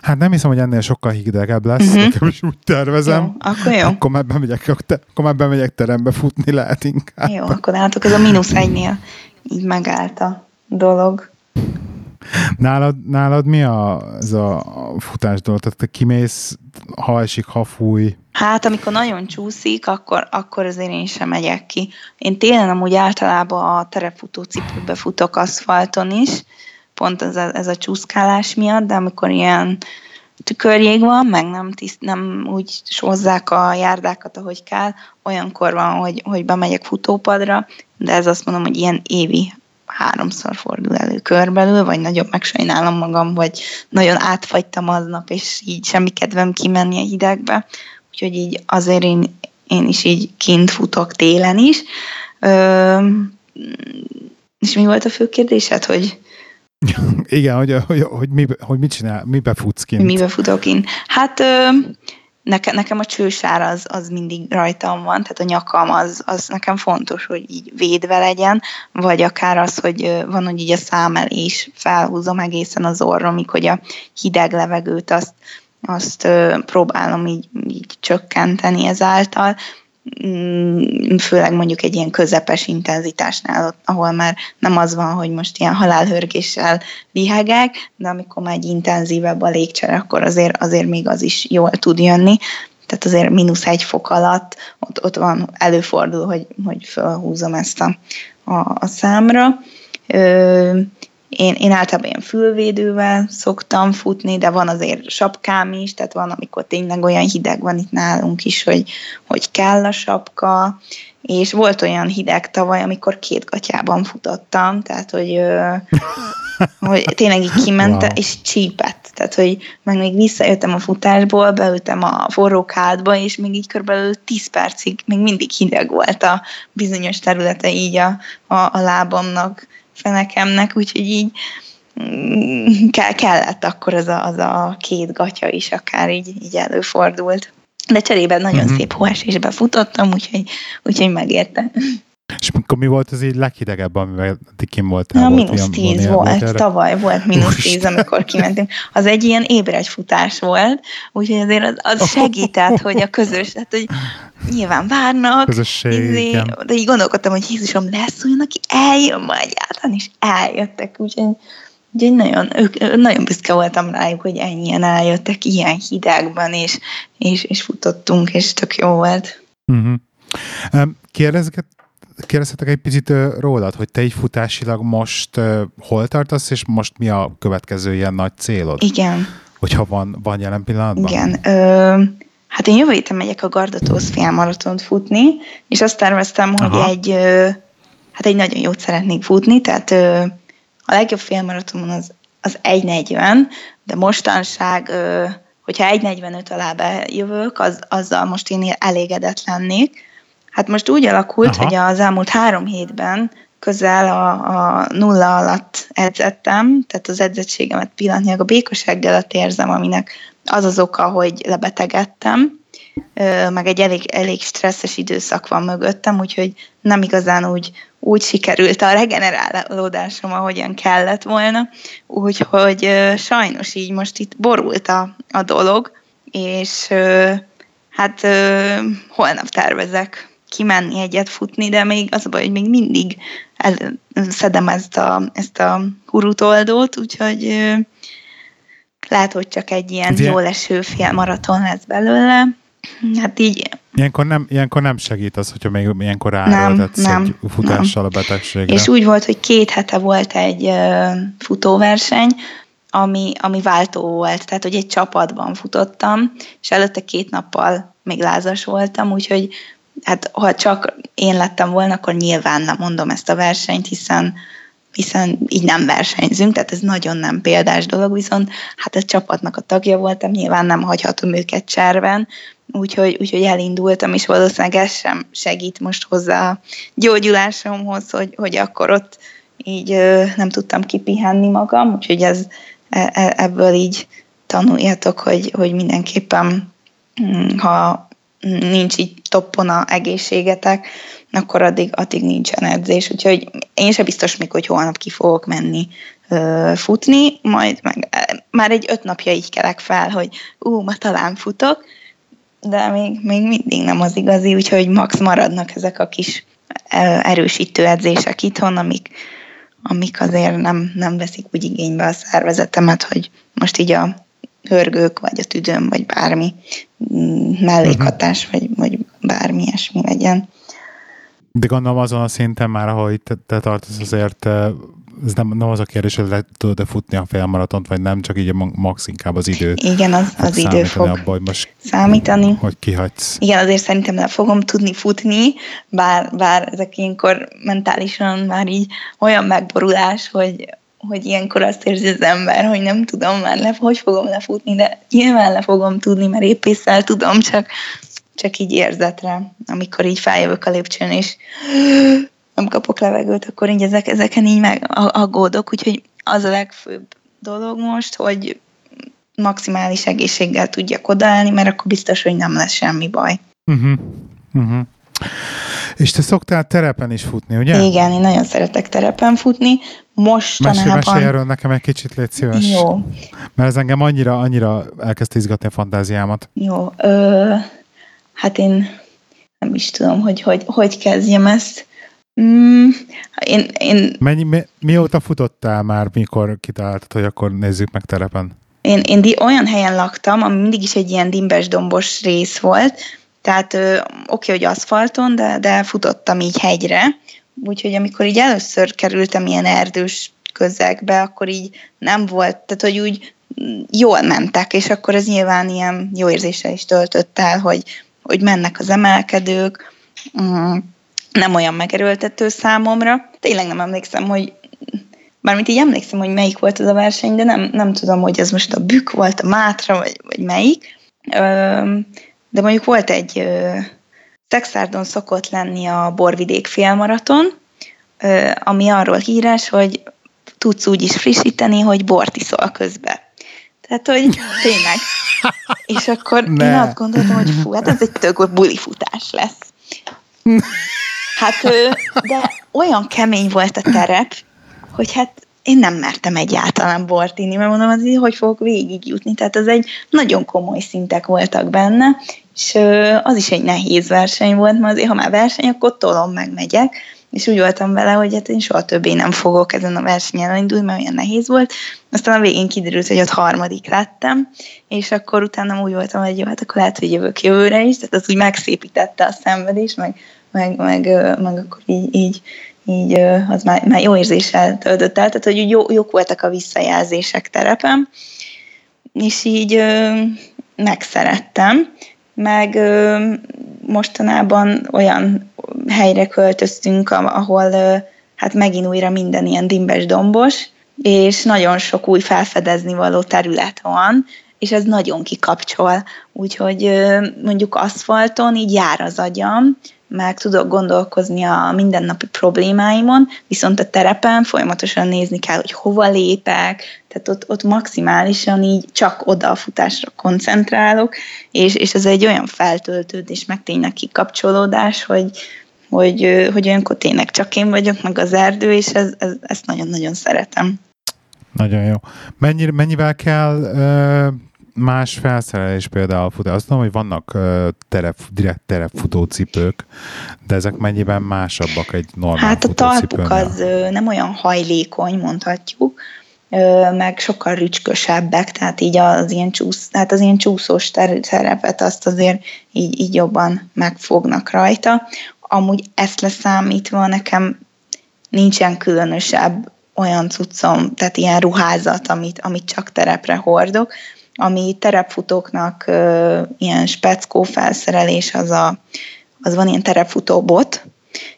Hát nem hiszem, hogy ennél sokkal hidegebb lesz, uh-huh. nekem is úgy tervezem. Jó, akkor jó. Akkor már bemegyek, akkor már bemegyek terembe futni lehet inkább. Jó, akkor látok, ez a mínusz egynél így megállt a dolog. Nálad, nálad mi a, ez a futás dolog? Tehát te kimész, ha esik, ha fúj? Hát, amikor nagyon csúszik, akkor, akkor azért én sem megyek ki. Én télen amúgy általában a terepfutó cipőbe futok aszfalton is, pont ez a, ez a csúszkálás miatt, de amikor ilyen tükörjég van, meg nem, tiszt, nem úgy hozzák a járdákat, ahogy kell, olyankor van, hogy, hogy bemegyek futópadra, de ez azt mondom, hogy ilyen évi háromszor fordul elő körbelül, vagy nagyobb megsajnálom magam, vagy nagyon átfagytam aznap, és így semmi kedvem kimenni a hidegbe. Úgyhogy így azért én, én is így kint futok télen is. Ö, és mi volt a fő kérdésed, hogy igen, hogy, hogy, hogy, mi, hogy mit csinál, mibe futsz kint? Mibe futok kint? Hát ö, nekem, nekem a csősár az, az mindig rajtam van, tehát a nyakam az, az nekem fontos, hogy így védve legyen, vagy akár az, hogy van, hogy így a szám elé is felhúzom egészen az orromig, hogy a hideg levegőt azt, azt próbálom így, így csökkenteni ezáltal, főleg mondjuk egy ilyen közepes intenzitásnál, ahol már nem az van, hogy most ilyen halálhörgéssel lihegek, de amikor már egy intenzívebb a légcsere, akkor azért, azért még az is jól tud jönni. Tehát azért mínusz egy fok alatt ott, ott van, előfordul, hogy, hogy felhúzom ezt a, a, a számra. Ö, én, én általában ilyen fülvédővel szoktam futni, de van azért sapkám is, tehát van, amikor tényleg olyan hideg van itt nálunk is, hogy, hogy kell a sapka, és volt olyan hideg tavaly, amikor két gatyában futottam, tehát hogy, hogy tényleg így kimentem, wow. és csípett. Tehát, hogy meg még visszajöttem a futásból, beültem a forró kádba, és még így körülbelül 10 percig még mindig hideg volt a bizonyos területe így a, a, a lábamnak, fenekemnek, úgyhogy így mm, kell, kellett akkor az a, az a két gatya is akár így, így előfordult. de cserében nagyon uh-huh. szép hóesésbe futottam, úgyhogy, úgyhogy megérte. És akkor mi volt az így leghidegebb, amivel kim voltál? Na, volt mínusz tíz volt, volt tavaly volt mínusz tíz, amikor kimentünk. Az egy ilyen ébregy futás volt, úgyhogy azért az, az segített, hogy a közös, tehát hogy nyilván várnak, Közösség, izé, de így gondolkodtam, hogy Jézusom lesz olyan, aki eljön majd egyáltalán, és eljöttek, úgyhogy Úgyhogy nagyon, ők, nagyon büszke voltam rájuk, hogy ennyien eljöttek ilyen hidegben, és, és, és futottunk, és tök jó volt. Uh-huh. Kérdezeket, kérdezhetek egy picit rólad, hogy te így futásilag most hol tartasz, és most mi a következő ilyen nagy célod? Igen. Hogyha van, van jelen pillanatban? Igen. Ö, hát én jövő héten megyek a Gardatósz félmaratont futni, és azt terveztem, Aha. hogy egy, ö, hát egy nagyon jót szeretnék futni, tehát a legjobb félmaratonon az, az 1.40, de mostanság, hogyha 1.45 alá bejövök, az, azzal most én elégedett lennék, Hát most úgy alakult, Aha. hogy az elmúlt három hétben közel a, a nulla alatt edzettem, tehát az edzettségemet pillanatnyilag a békosság alatt érzem, aminek az az oka, hogy lebetegedtem, meg egy elég, elég stresszes időszak van mögöttem, úgyhogy nem igazán úgy, úgy sikerült a regenerálódásom, ahogyan kellett volna, úgyhogy sajnos így most itt borult a, a dolog, és hát holnap tervezek kimenni egyet futni, de még az a baj, hogy még mindig el, szedem ezt a, ezt a hurutoldót, úgyhogy lehet, hogy csak egy ilyen Ugye? jól eső maraton lesz belőle. Hát így... Ilyenkor nem, ilyenkor nem segít az, hogyha még ilyenkor ráerőltetsz nem, egy futással nem. a betegségre. És úgy volt, hogy két hete volt egy uh, futóverseny, ami, ami váltó volt, tehát hogy egy csapatban futottam, és előtte két nappal még lázas voltam, úgyhogy hát ha csak én lettem volna, akkor nyilván nem mondom ezt a versenyt, hiszen hiszen így nem versenyzünk, tehát ez nagyon nem példás dolog, viszont hát a csapatnak a tagja voltam, nyilván nem hagyhatom őket cserben, úgyhogy, úgyhogy elindultam, és valószínűleg ez sem segít most hozzá a gyógyulásomhoz, hogy, hogy akkor ott így nem tudtam kipihenni magam, úgyhogy ez, e, e, ebből így tanuljatok, hogy, hogy mindenképpen mm, ha nincs így toppon a egészségetek, akkor addig, addig nincsen edzés. Úgyhogy én sem biztos még, hogy holnap ki fogok menni ö, futni, majd meg, már egy öt napja így kelek fel, hogy ú, ma talán futok, de még, még mindig nem az igazi, úgyhogy max maradnak ezek a kis erősítő edzések itthon, amik, amik azért nem, nem veszik úgy igénybe a szervezetemet, hogy most így a hörgők, vagy a tüdőm, vagy bármi mellékhatás, uh-huh. vagy, vagy bármi ilyesmi legyen. De gondolom azon a szinten már, ahogy te, te tartasz azért, ez nem, nem az a kérdés, hogy le tudod-e futni a félmaratont, vagy nem, csak így a max inkább az idő. Igen, az, az idő fog abba, hogy most számítani. Hogy kihagysz. Igen, azért szerintem le fogom tudni futni, bár, bár ezek ilyenkor mentálisan már így olyan megborulás, hogy hogy ilyenkor azt érzi az ember, hogy nem tudom már, le, hogy fogom lefutni, de nyilván le fogom tudni, mert épp észre tudom, csak, csak így érzetre, amikor így feljövök a lépcsőn, és nem kapok levegőt, akkor így ezek, ezeken így meg aggódok, úgyhogy az a legfőbb dolog most, hogy maximális egészséggel tudjak odaállni, mert akkor biztos, hogy nem lesz semmi baj. Uh-huh. Uh-huh. És te szoktál terepen is futni, ugye? Igen, én nagyon szeretek terepen futni. Mostanában... Mesélj, mesélj erről nekem egy kicsit, légy szíves. Jó. Mert ez engem annyira, annyira elkezdte izgatni a fantáziámat. Jó. Ö, hát én nem is tudom, hogy hogy, hogy kezdjem ezt. Mm, én, én... Mennyi, mi, mióta futottál már, mikor kitaláltad, hogy akkor nézzük meg terepen? Én, én olyan helyen laktam, ami mindig is egy ilyen dimbes-dombos rész volt, tehát oké, okay, hogy aszfalton, de, de futottam így hegyre, úgyhogy amikor így először kerültem ilyen erdős közegbe, akkor így nem volt, tehát hogy úgy jól mentek, és akkor ez nyilván ilyen jó érzéssel is töltött el, hogy, hogy mennek az emelkedők, mm, nem olyan megerőltető számomra. Tényleg nem emlékszem, hogy Mármint így emlékszem, hogy melyik volt az a verseny, de nem, nem tudom, hogy ez most a Bük volt, a Mátra, vagy, vagy melyik. De mondjuk volt egy Szexárdon szokott lenni a Borvidék félmaraton, ami arról híres, hogy tudsz úgy is frissíteni, hogy bort iszol közbe. Tehát, hogy tényleg, és akkor ne. én azt gondoltam, hogy fú, hát ez egy tök bulifutás lesz. Hát, de olyan kemény volt a terep, hogy hát én nem mertem egyáltalán bort inni, mert mondom, az így, hogy fogok végigjutni. Tehát az egy nagyon komoly szintek voltak benne, és az is egy nehéz verseny volt, mert azért, ha már verseny, akkor tolom meg és úgy voltam vele, hogy hát én soha többé nem fogok ezen a versenyen elindulni, mert olyan nehéz volt. Aztán a végén kiderült, hogy ott harmadik lettem, és akkor utána úgy voltam, hogy jó, hát akkor lehet, hogy jövök jövőre is, tehát az úgy megszépítette a szenvedés, meg, meg, meg, meg akkor így, így, így az már, már jó érzéssel töltött el, tehát hogy jó, jók voltak a visszajelzések terepem, és így megszerettem, meg mostanában olyan helyre költöztünk, ahol hát megint újra minden ilyen dimbes dombos, és nagyon sok új felfedezni való terület van, és ez nagyon kikapcsol. Úgyhogy mondjuk aszfalton így jár az agyam, meg tudok gondolkozni a mindennapi problémáimon, viszont a terepen folyamatosan nézni kell, hogy hova lépek, tehát ott, ott maximálisan így csak oda a futásra koncentrálok, és, és ez egy olyan feltöltődés, meg tényleg kikapcsolódás, hogy, hogy, hogy olyankor tényleg csak én vagyok, meg az erdő, és ez, ez, ezt nagyon-nagyon szeretem. Nagyon jó. Mennyi, mennyivel kell más felszerelés például futó. Azt tudom, hogy vannak uh, terep, direkt terepfutócipők, de ezek mennyiben másabbak egy normál Hát a talpuk az nem olyan hajlékony, mondhatjuk, meg sokkal rücskösebbek, tehát így az ilyen, csúsz, tehát az ilyen csúszós terepet azt azért így, így jobban megfognak rajta. Amúgy ezt leszámítva nekem nincsen különösebb olyan cuccom, tehát ilyen ruházat, amit, amit csak terepre hordok, ami terepfutóknak ilyen speckó felszerelés, az, a, az van ilyen terepfutó bot.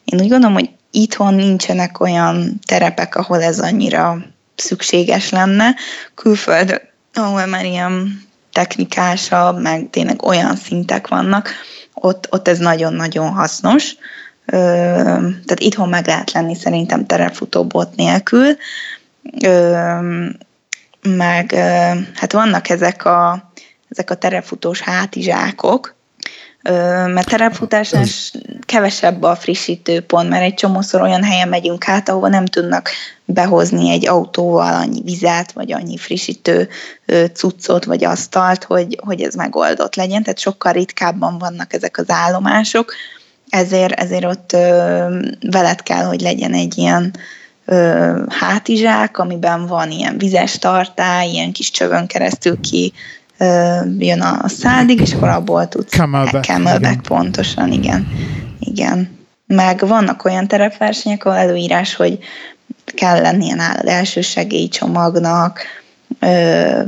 Én úgy gondolom, hogy itthon nincsenek olyan terepek, ahol ez annyira szükséges lenne. Külföld, ahol már ilyen technikásabb, meg tényleg olyan szintek vannak, ott, ott ez nagyon-nagyon hasznos. Ö, tehát itthon meg lehet lenni szerintem terepfutó bot nélkül. Ö, meg hát vannak ezek a, ezek a terepfutós hátizsákok, mert terepfutásnál kevesebb a frissítő pont, mert egy csomószor olyan helyen megyünk át, ahova nem tudnak behozni egy autóval annyi vizet, vagy annyi frissítő cuccot, vagy asztalt, hogy, hogy ez megoldott legyen, tehát sokkal ritkábban vannak ezek az állomások, ezért, ezért ott veled kell, hogy legyen egy ilyen ö, hátizsák, amiben van ilyen vizes tartály, ilyen kis csövön keresztül ki ö, jön a szádig, és akkor abból tudsz camelback, camelback igen. pontosan, igen. Igen. Meg vannak olyan terepversenyek, ahol előírás, hogy kell lenni ilyen elsősegélycsomagnak, ö,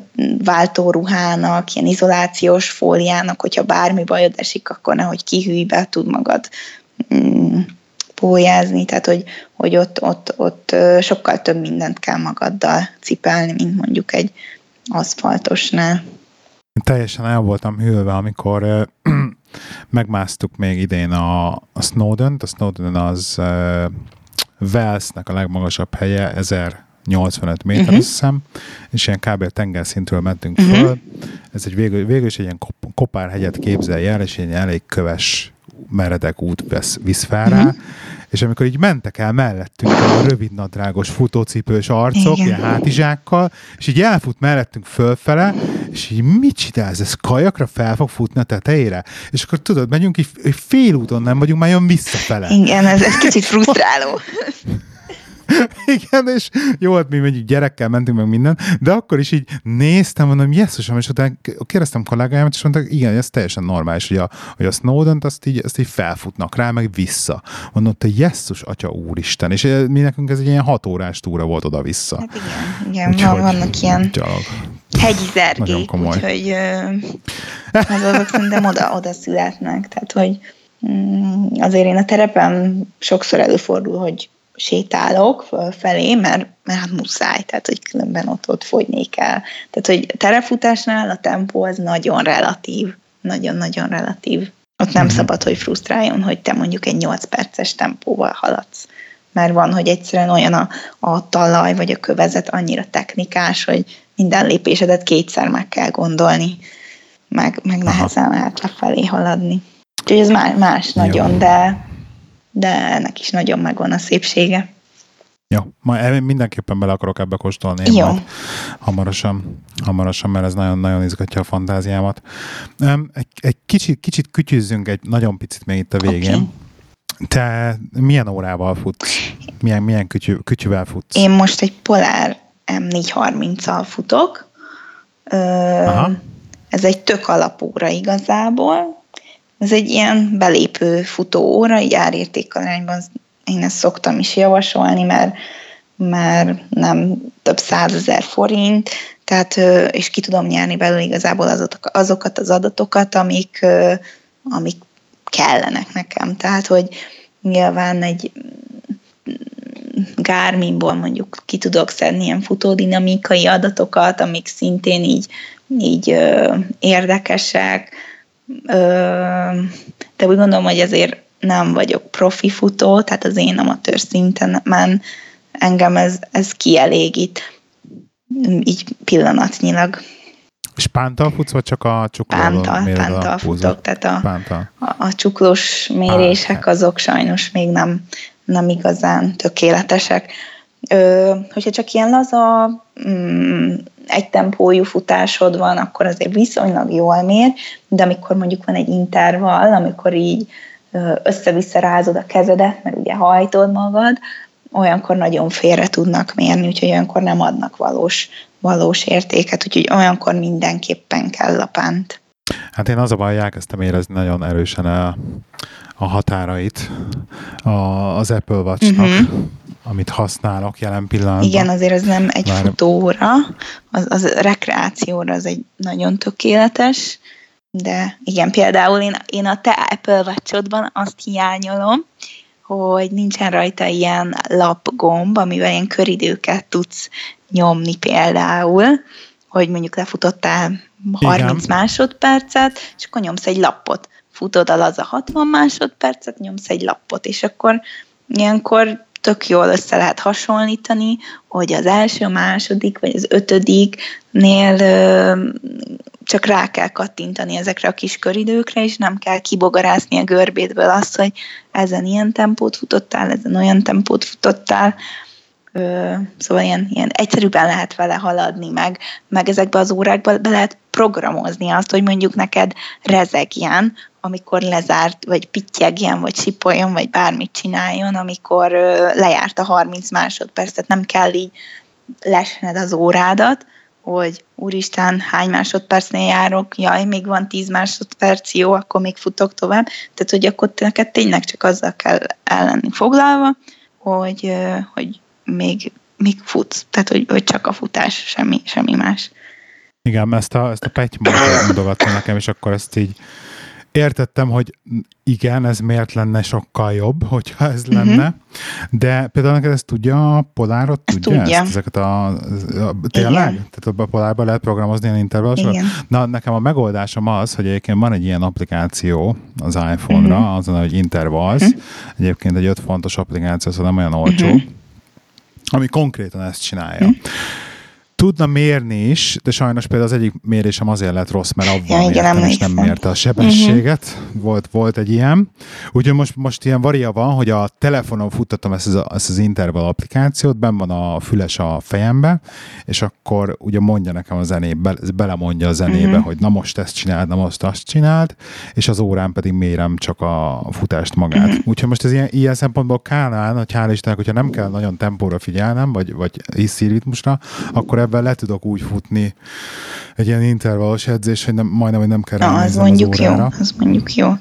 váltóruhának, ilyen izolációs fóliának, hogyha bármi bajod esik, akkor nehogy kihűj be, tud magad mm, pólyázni, tehát hogy, hogy ott, ott, ott sokkal több mindent kell magaddal cipelni, mint mondjuk egy aszfaltosnál. Teljesen el voltam hűlve, amikor megmásztuk még idén a, a Snowden-t. A Snowden az uh, Walesnek a legmagasabb helye, 1085 méter, uh-huh. azt hiszem, és ilyen kb. tengerszintről mentünk uh-huh. föl. Ez egy végül, végül is egy ilyen kopárhegyet képzelj el, és egy elég köves meredek út vesz, visz fel rá, uh-huh. és amikor így mentek el mellettünk a rövidnadrágos futócipős arcok, Igen. ilyen hátizsákkal, és így elfut mellettünk fölfele, és így mit csinálsz, ez kajakra fel fog futni a tetejére? És akkor tudod, megyünk így fél úton nem vagyunk, már jön visszafele. Igen, ez, ez kicsit frusztráló. Igen, és jó, hát mi mondjuk gyerekkel mentünk meg minden, de akkor is így néztem, mondom, jesszusom, és utána kérdeztem kollégáimat, és mondták, igen, ez teljesen normális, hogy a, hogy a Snowden-t azt így, azt így felfutnak rá, meg vissza. Mondom, te jesszus, atya úristen, és eh, mi nekünk ez egy ilyen hat órás túra volt oda-vissza. Hát igen, igen úgyhogy, vannak ilyen gyalog. hegyi zergék, úgyhogy az azok szerintem oda, oda születnek, tehát hogy mm, azért én a terepen sokszor előfordul, hogy sétálok fölfelé, mert, mert hát muszáj, tehát hogy különben ott, ott fogyni kell. Tehát, hogy terefutásnál a tempó az nagyon relatív, nagyon-nagyon relatív. Ott nem uh-huh. szabad, hogy frusztráljon, hogy te mondjuk egy 8 perces tempóval haladsz. Mert van, hogy egyszerűen olyan a, a talaj vagy a kövezet annyira technikás, hogy minden lépésedet kétszer meg kell gondolni. meg, meg nehezen lehet lefelé haladni. Úgyhogy ez más, más nagyon, de, de ennek is nagyon megvan a szépsége. Jó, majd mindenképpen bele akarok ebbe kóstolni én Jó. majd hamarosan, hamarosan, mert ez nagyon-nagyon izgatja a fantáziámat. Egy, egy kicsit, kicsit kütyüzzünk egy nagyon picit még itt a végén. Okay. Te milyen órával futsz? Milyen, milyen kütyű, kütyűvel futsz? Én most egy Polar M430-al futok. Aha. Ez egy tök alapóra igazából. Ez egy ilyen belépő futóóra, így árértékarányban én ezt szoktam is javasolni, mert, mert nem több százezer forint, tehát, és ki tudom nyerni belőle igazából azokat az adatokat, amik, amik kellenek nekem. Tehát, hogy nyilván egy Garminból mondjuk ki tudok szedni ilyen futódinamikai adatokat, amik szintén így, így érdekesek, de úgy gondolom, hogy ezért nem vagyok profi futó, tehát az én amatőr szinten engem ez, ez kielégít, így pillanatnyilag. És pántal futsz, vagy csak a csuklóról Pántal, pántal futok, tehát a, pántal. a, a csuklós mérések azok sajnos még nem, nem igazán tökéletesek. Ö, hogyha csak ilyen laza, mm, egy tempójú futásod van, akkor azért viszonylag jól mér, de amikor mondjuk van egy intervall, amikor így össze-vissza rázod a kezedet, mert ugye hajtod magad, olyankor nagyon félre tudnak mérni, úgyhogy olyankor nem adnak valós, valós értéket, úgyhogy olyankor mindenképpen kell a pánt. Hát én az a baj, elkezdtem érezni nagyon erősen a, a határait a, az Apple Watch-nak, uh-huh. Amit használok jelen pillanatban. Igen, azért ez nem egy Már... futóra, az, az rekreációra az egy nagyon tökéletes, de igen, például én, én a te Apple watch azt hiányolom, hogy nincsen rajta ilyen lapgomb, amivel ilyen köridőket tudsz nyomni például, hogy mondjuk lefutottál 30 Igen. másodpercet, és akkor nyomsz egy lapot. Futod al az a 60 másodpercet, nyomsz egy lapot, és akkor ilyenkor tök jól össze lehet hasonlítani, hogy az első, a második vagy az ötödiknél csak rá kell kattintani ezekre a kis köridőkre, és nem kell kibogarászni a görbétből azt, hogy ezen ilyen tempót futottál, ezen olyan tempót futottál, szóval ilyen, ilyen egyszerűbben lehet vele haladni, meg, meg ezekbe az órákba be lehet programozni azt, hogy mondjuk neked rezegjen, amikor lezárt, vagy pittyegjen, vagy sipoljon, vagy bármit csináljon, amikor lejárt a 30 másodperc, tehát nem kell így lesned az órádat, hogy úristen, hány másodpercnél járok, jaj, még van 10 másodperc, jó, akkor még futok tovább. Tehát, hogy akkor neked tényleg csak azzal kell ellenni foglalva, hogy, hogy még, még futsz. Tehát, hogy, hogy csak a futás, semmi, semmi más. Igen, ezt a, ezt a Petty mondogatta nekem, és akkor ezt így értettem, hogy igen, ez miért lenne sokkal jobb, hogyha ez uh-huh. lenne, de például neked ezt tudja a Polárot, tudja, tudja. Ezt, ezeket a, a tényleg? Igen. Tehát a Polárban lehet programozni ilyen intervallsor? Na, nekem a megoldásom az, hogy egyébként van egy ilyen applikáció az iPhone-ra, uh-huh. azon, hogy Intervals, uh-huh. egyébként egy 5 fontos applikáció, szóval nem olyan olcsó, uh-huh. ami konkrétan ezt csinálja. Uh-huh tudna mérni is, de sajnos például az egyik mérésem azért lett rossz, mert abban ja, mértem, és nem mérte a sebességet. Uh-huh. Volt, volt egy ilyen. Úgyhogy most, most ilyen varia van, hogy a telefonon futtattam ezt az, ezt az interval applikációt, ben van a füles a fejembe, és akkor ugye mondja nekem a zenébe, belemondja a zenébe, uh-huh. hogy na most ezt csináld, na most azt csináld, és az órán pedig mérem csak a futást magát. Uh-huh. Úgyhogy most ez ilyen, ilyen szempontból kánál, hogy hál' Istennek, hogyha nem kell nagyon tempóra figyelnem, vagy, vagy hiszi ritmusra, akkor ebben le tudok úgy futni egy ilyen intervallos edzés, hogy nem, majdnem, hogy nem kell Na, az mondjuk az órára. jó, az mondjuk jó.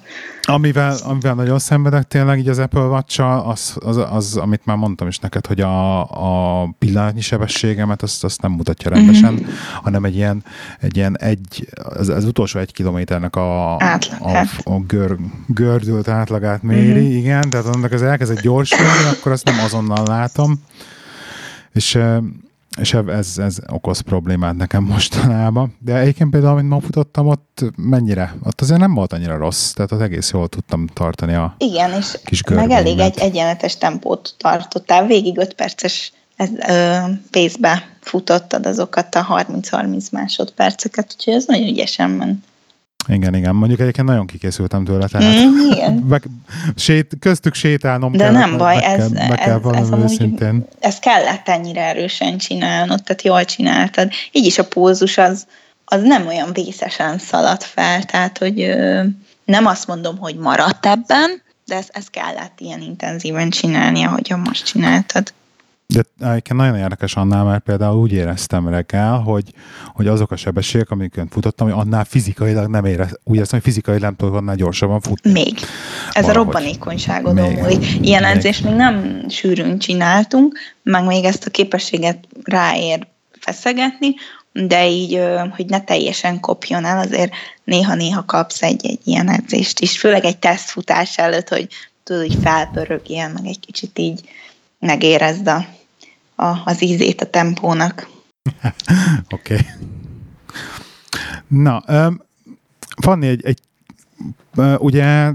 Amivel, amivel nagyon szenvedek tényleg így az Apple watch az, az, az, amit már mondtam is neked, hogy a, a pillanatnyi sebességemet azt, azt nem mutatja rendesen, mm-hmm. hanem egy ilyen, egy ilyen egy, az, az utolsó egy kilométernek a, a, a gör, gördült átlagát méri, mm-hmm. igen, tehát annak az elkezdett gyorsulni, akkor azt nem azonnal látom. És és ez, ez okoz problémát nekem mostanában. De egyébként például, amit ma futottam, ott mennyire? Ott azért nem volt annyira rossz, tehát ott egész jól tudtam tartani a Igen, és kis meg elég egy egyenletes tempót tartottál. Végig 5 perces ez, ö, pace-be futottad azokat a 30-30 másodperceket, úgyhogy ez nagyon ügyesen ment. Igen, igen. Mondjuk egyébként nagyon kikészültem tőle, tehát Mm, igen. be, sét, köztük sétálnom De kell. nem baj, be ez- kell, be kell ez- ez valami amúgy- őszintén. ezt kellett ennyire erősen csinálnod, tehát jól csináltad. Így is a pózus az, az nem olyan vészesen szaladt fel, tehát hogy ö, nem azt mondom, hogy maradt ebben, de ezt, ezt kellett ilyen intenzíven csinálni, ahogyan most csináltad. De egyébként nagyon érdekes annál, mert például úgy éreztem reggel, hogy, hogy azok a sebességek, amiket futottam, hogy annál fizikailag nem érez, úgy éreztem, hogy fizikailag nem tudok annál gyorsabban futni. Még. Ez Valahogy. a robbanékonyságodon múlik. Ilyen Még. edzést még nem sűrűn csináltunk, meg még ezt a képességet ráér feszegetni, de így, hogy ne teljesen kopjon el, azért néha-néha kapsz egy-egy ilyen edzést is, főleg egy tesztfutás előtt, hogy tudod, hogy felpörögjél, meg egy kicsit így megérezd a, a, az ízét a tempónak. Oké. Okay. Na, um, Fanni, egy, egy uh, ugye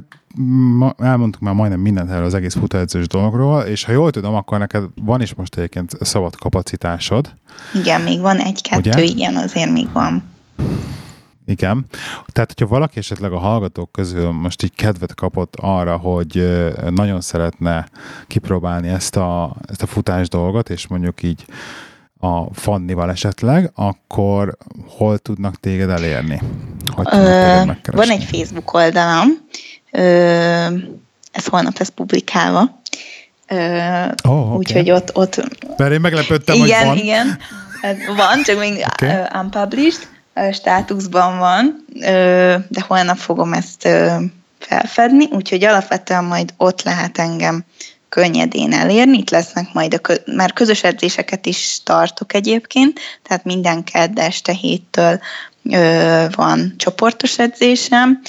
ma, elmondtuk már majdnem mindent erről az egész futóedzős dologról, és ha jól tudom, akkor neked van is most egyébként szabad kapacitásod. Igen, még van egy-kettő, igen, azért még van. Igen. Tehát, hogyha valaki esetleg a hallgatók közül most így kedvet kapott arra, hogy nagyon szeretne kipróbálni ezt a, ezt a futás dolgot, és mondjuk így a Fannival esetleg, akkor hol tudnak téged elérni? Hogy tudnak téged van egy Facebook oldalam, ö, ez holnap lesz publikálva, oké. úgyhogy ott, ott Mert én meglepődtem, igen, hogy van. igen, Hát van, csak még okay. unpublished, státuszban van, de holnap fogom ezt felfedni, úgyhogy alapvetően majd ott lehet engem könnyedén elérni. Itt lesznek majd, a kö- már közös edzéseket is tartok egyébként, tehát minden kedd este héttől van csoportos edzésem,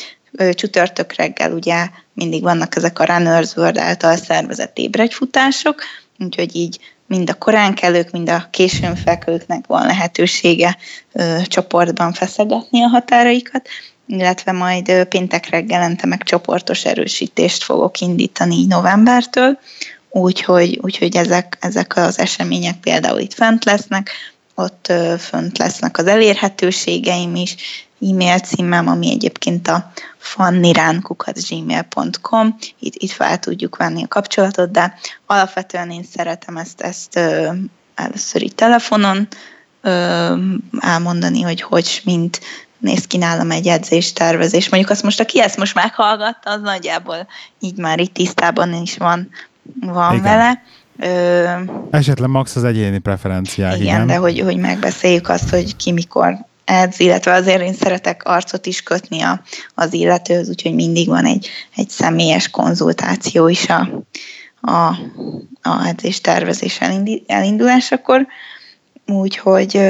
csütörtök reggel ugye mindig vannak ezek a Runners World által szervezett ébredfutások, úgyhogy így mind a koránkelők, mind a későn fekvőknek van lehetősége ö, csoportban feszegetni a határaikat, illetve majd péntek reggelente meg csoportos erősítést fogok indítani novembertől, úgyhogy, úgyhogy ezek, ezek az események például itt fent lesznek, ott fönt lesznek az elérhetőségeim is, e-mail címem, ami egyébként a fannirán.gmail.com, itt, itt fel tudjuk venni a kapcsolatot, de alapvetően én szeretem ezt, ezt ö, először így telefonon ö, elmondani, hogy hogy mint néz ki nálam egy edzéstervezés. Mondjuk azt most, aki ezt most meghallgatta, az nagyjából így már itt tisztában is van, van Igen. vele. Ö, Esetleg max az egyéni preferenciák, igen, igen. de hogy, hogy megbeszéljük azt, hogy ki mikor edz, illetve azért én szeretek arcot is kötni a, az illetőhöz, úgyhogy mindig van egy, egy személyes konzultáció is a, a, a edzés tervezés elindi- elindulásakor. Úgyhogy,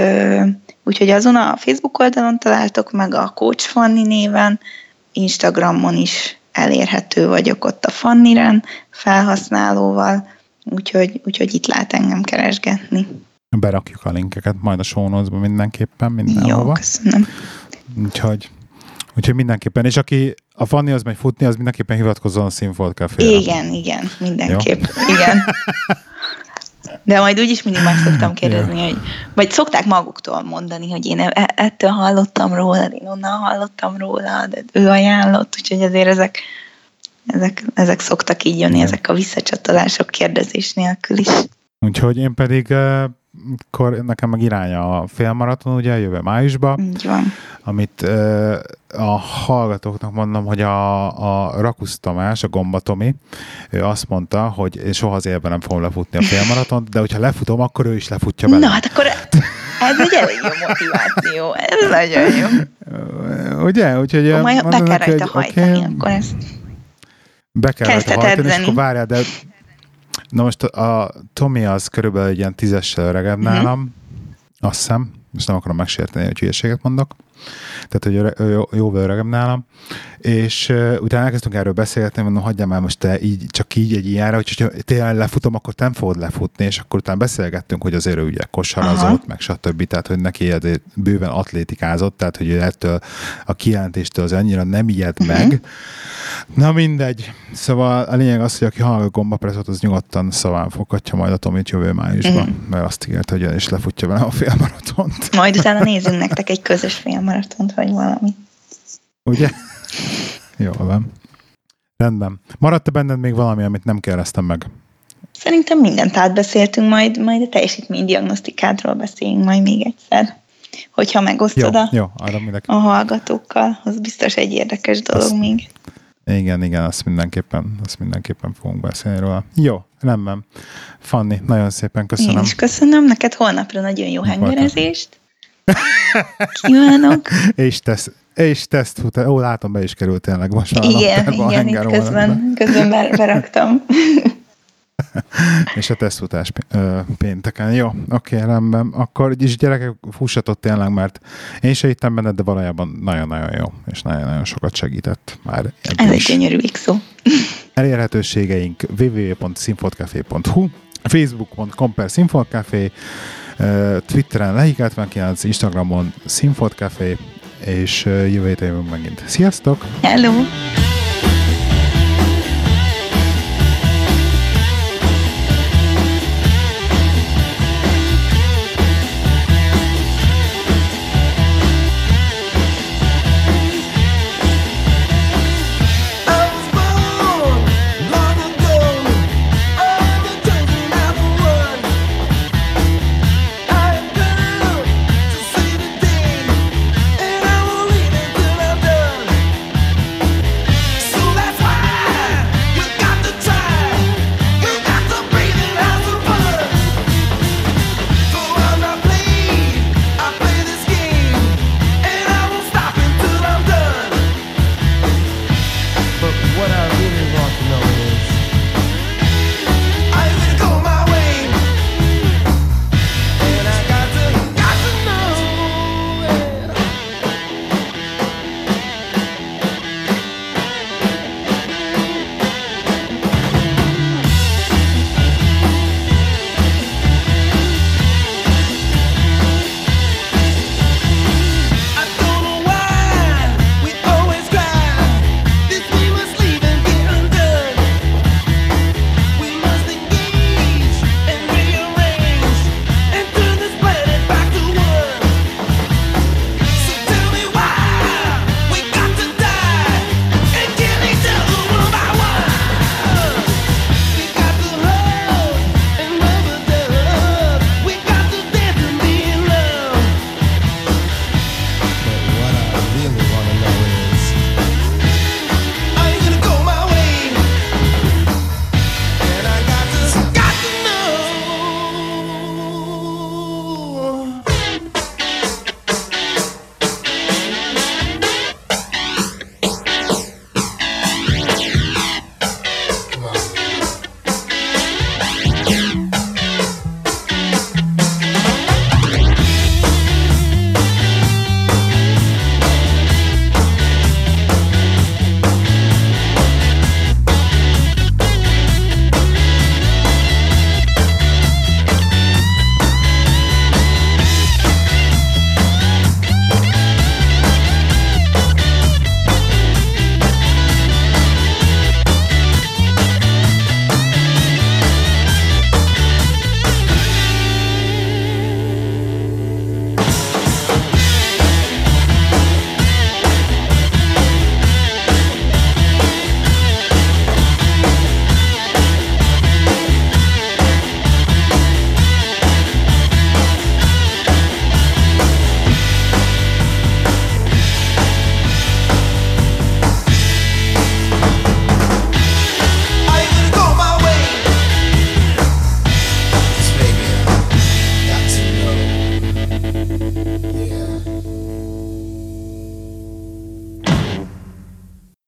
úgyhogy azon a Facebook oldalon találtok meg a Coach Fanni néven, Instagramon is elérhető vagyok ott a Fanniren felhasználóval, úgyhogy, úgyhogy itt lehet engem keresgetni. Berakjuk a linkeket majd a show mindenképpen, Jó, mindenhova. köszönöm. Úgyhogy, úgyhogy mindenképpen. És aki a Fanni az megy futni, az mindenképpen hivatkozzon a Színfolt Café-re. Igen, igen, mindenképp. Igen. De majd úgyis mindig meg szoktam kérdezni, hogy, vagy szokták maguktól mondani, hogy én e- ettől hallottam róla, én onnan hallottam róla, de ő ajánlott, úgyhogy azért ezek, ezek, ezek szoktak így jönni, Igen. ezek a visszacsatolások kérdezés nélkül is. Úgyhogy én pedig eh, akkor nekem meg irány a félmaraton, ugye, jövő májusba, Így van. amit eh, a hallgatóknak mondom, hogy a, a Rakusz Tamás, a Gomba Tomi, ő azt mondta, hogy soha az életben nem fogom lefutni a félmaratont, de hogyha lefutom, akkor ő is lefutja Na bele. hát akkor ez egy elég jó motiváció, ez nagyon jó. Ugye? Úgyhogy majd be kell rajta hajtani, oké, akkor ezt be kell Kezdted hajtani, és akkor várjál, de na most a, a Tomi az körülbelül egy ilyen tízessel öregebb Mhm. nálam, azt hiszem, most nem akarom megsérteni, hogy hülyeséget mondok, tehát, hogy jó, jóval öregebb nálam, és uh, utána elkezdtünk erről beszélgetni, mondom, hagyjam már most te így, csak így egy ilyenre, hogy ha tényleg lefutom, akkor te nem fogod lefutni, és akkor utána beszélgettünk, hogy azért ő ugye kosarazott, meg stb. Tehát, hogy neki azért bőven atlétikázott, tehát, hogy ő ettől a kijelentéstől az annyira nem ijed Mhm. meg. Na mindegy. Szóval a lényeg az, hogy aki hallgat gombapresszot, az nyugodtan szaván foghatja majd a Tomit jövő májusban, Mhm. mert azt ígérte, hogy is lefutja vele a félmaratont. majd utána nézzünk nektek egy közös félmaratont, vagy valami. Ugye? Jól van. Rendben. Maradt-e benned még valami, amit nem kérdeztem meg? Szerintem mindent átbeszéltünk, majd, majd a teljesítménydiagnosztikádról beszéljünk majd még egyszer. Hogyha megosztod jó, a, jó, arra mindenki. a hallgatókkal, az biztos egy érdekes dolog Azt- még. Igen, igen, azt mindenképpen, azt mindenképpen fogunk beszélni róla. Jó, rendben. Fanni, nagyon szépen köszönöm. Én is köszönöm, neked holnapra nagyon jó hengerezést. Kívánok. És teszt, és teszt, ó, látom, be is került tényleg a Igen, igen, itt közben, közben ber- beraktam. És a tesztfutás pénteken. Jó, oké, rendben. Akkor is gyerekek, fussatok tényleg, mert én se hittem benned, de valójában nagyon-nagyon jó, és nagyon-nagyon sokat segített már. Ez egy gyönyörű szó. Elérhetőségeink www.színfoltcafé.hu facebook.com per Twitteren lehik79, Instagramon színfoltcafé és ö, jövő héten megint. Sziasztok! Hello!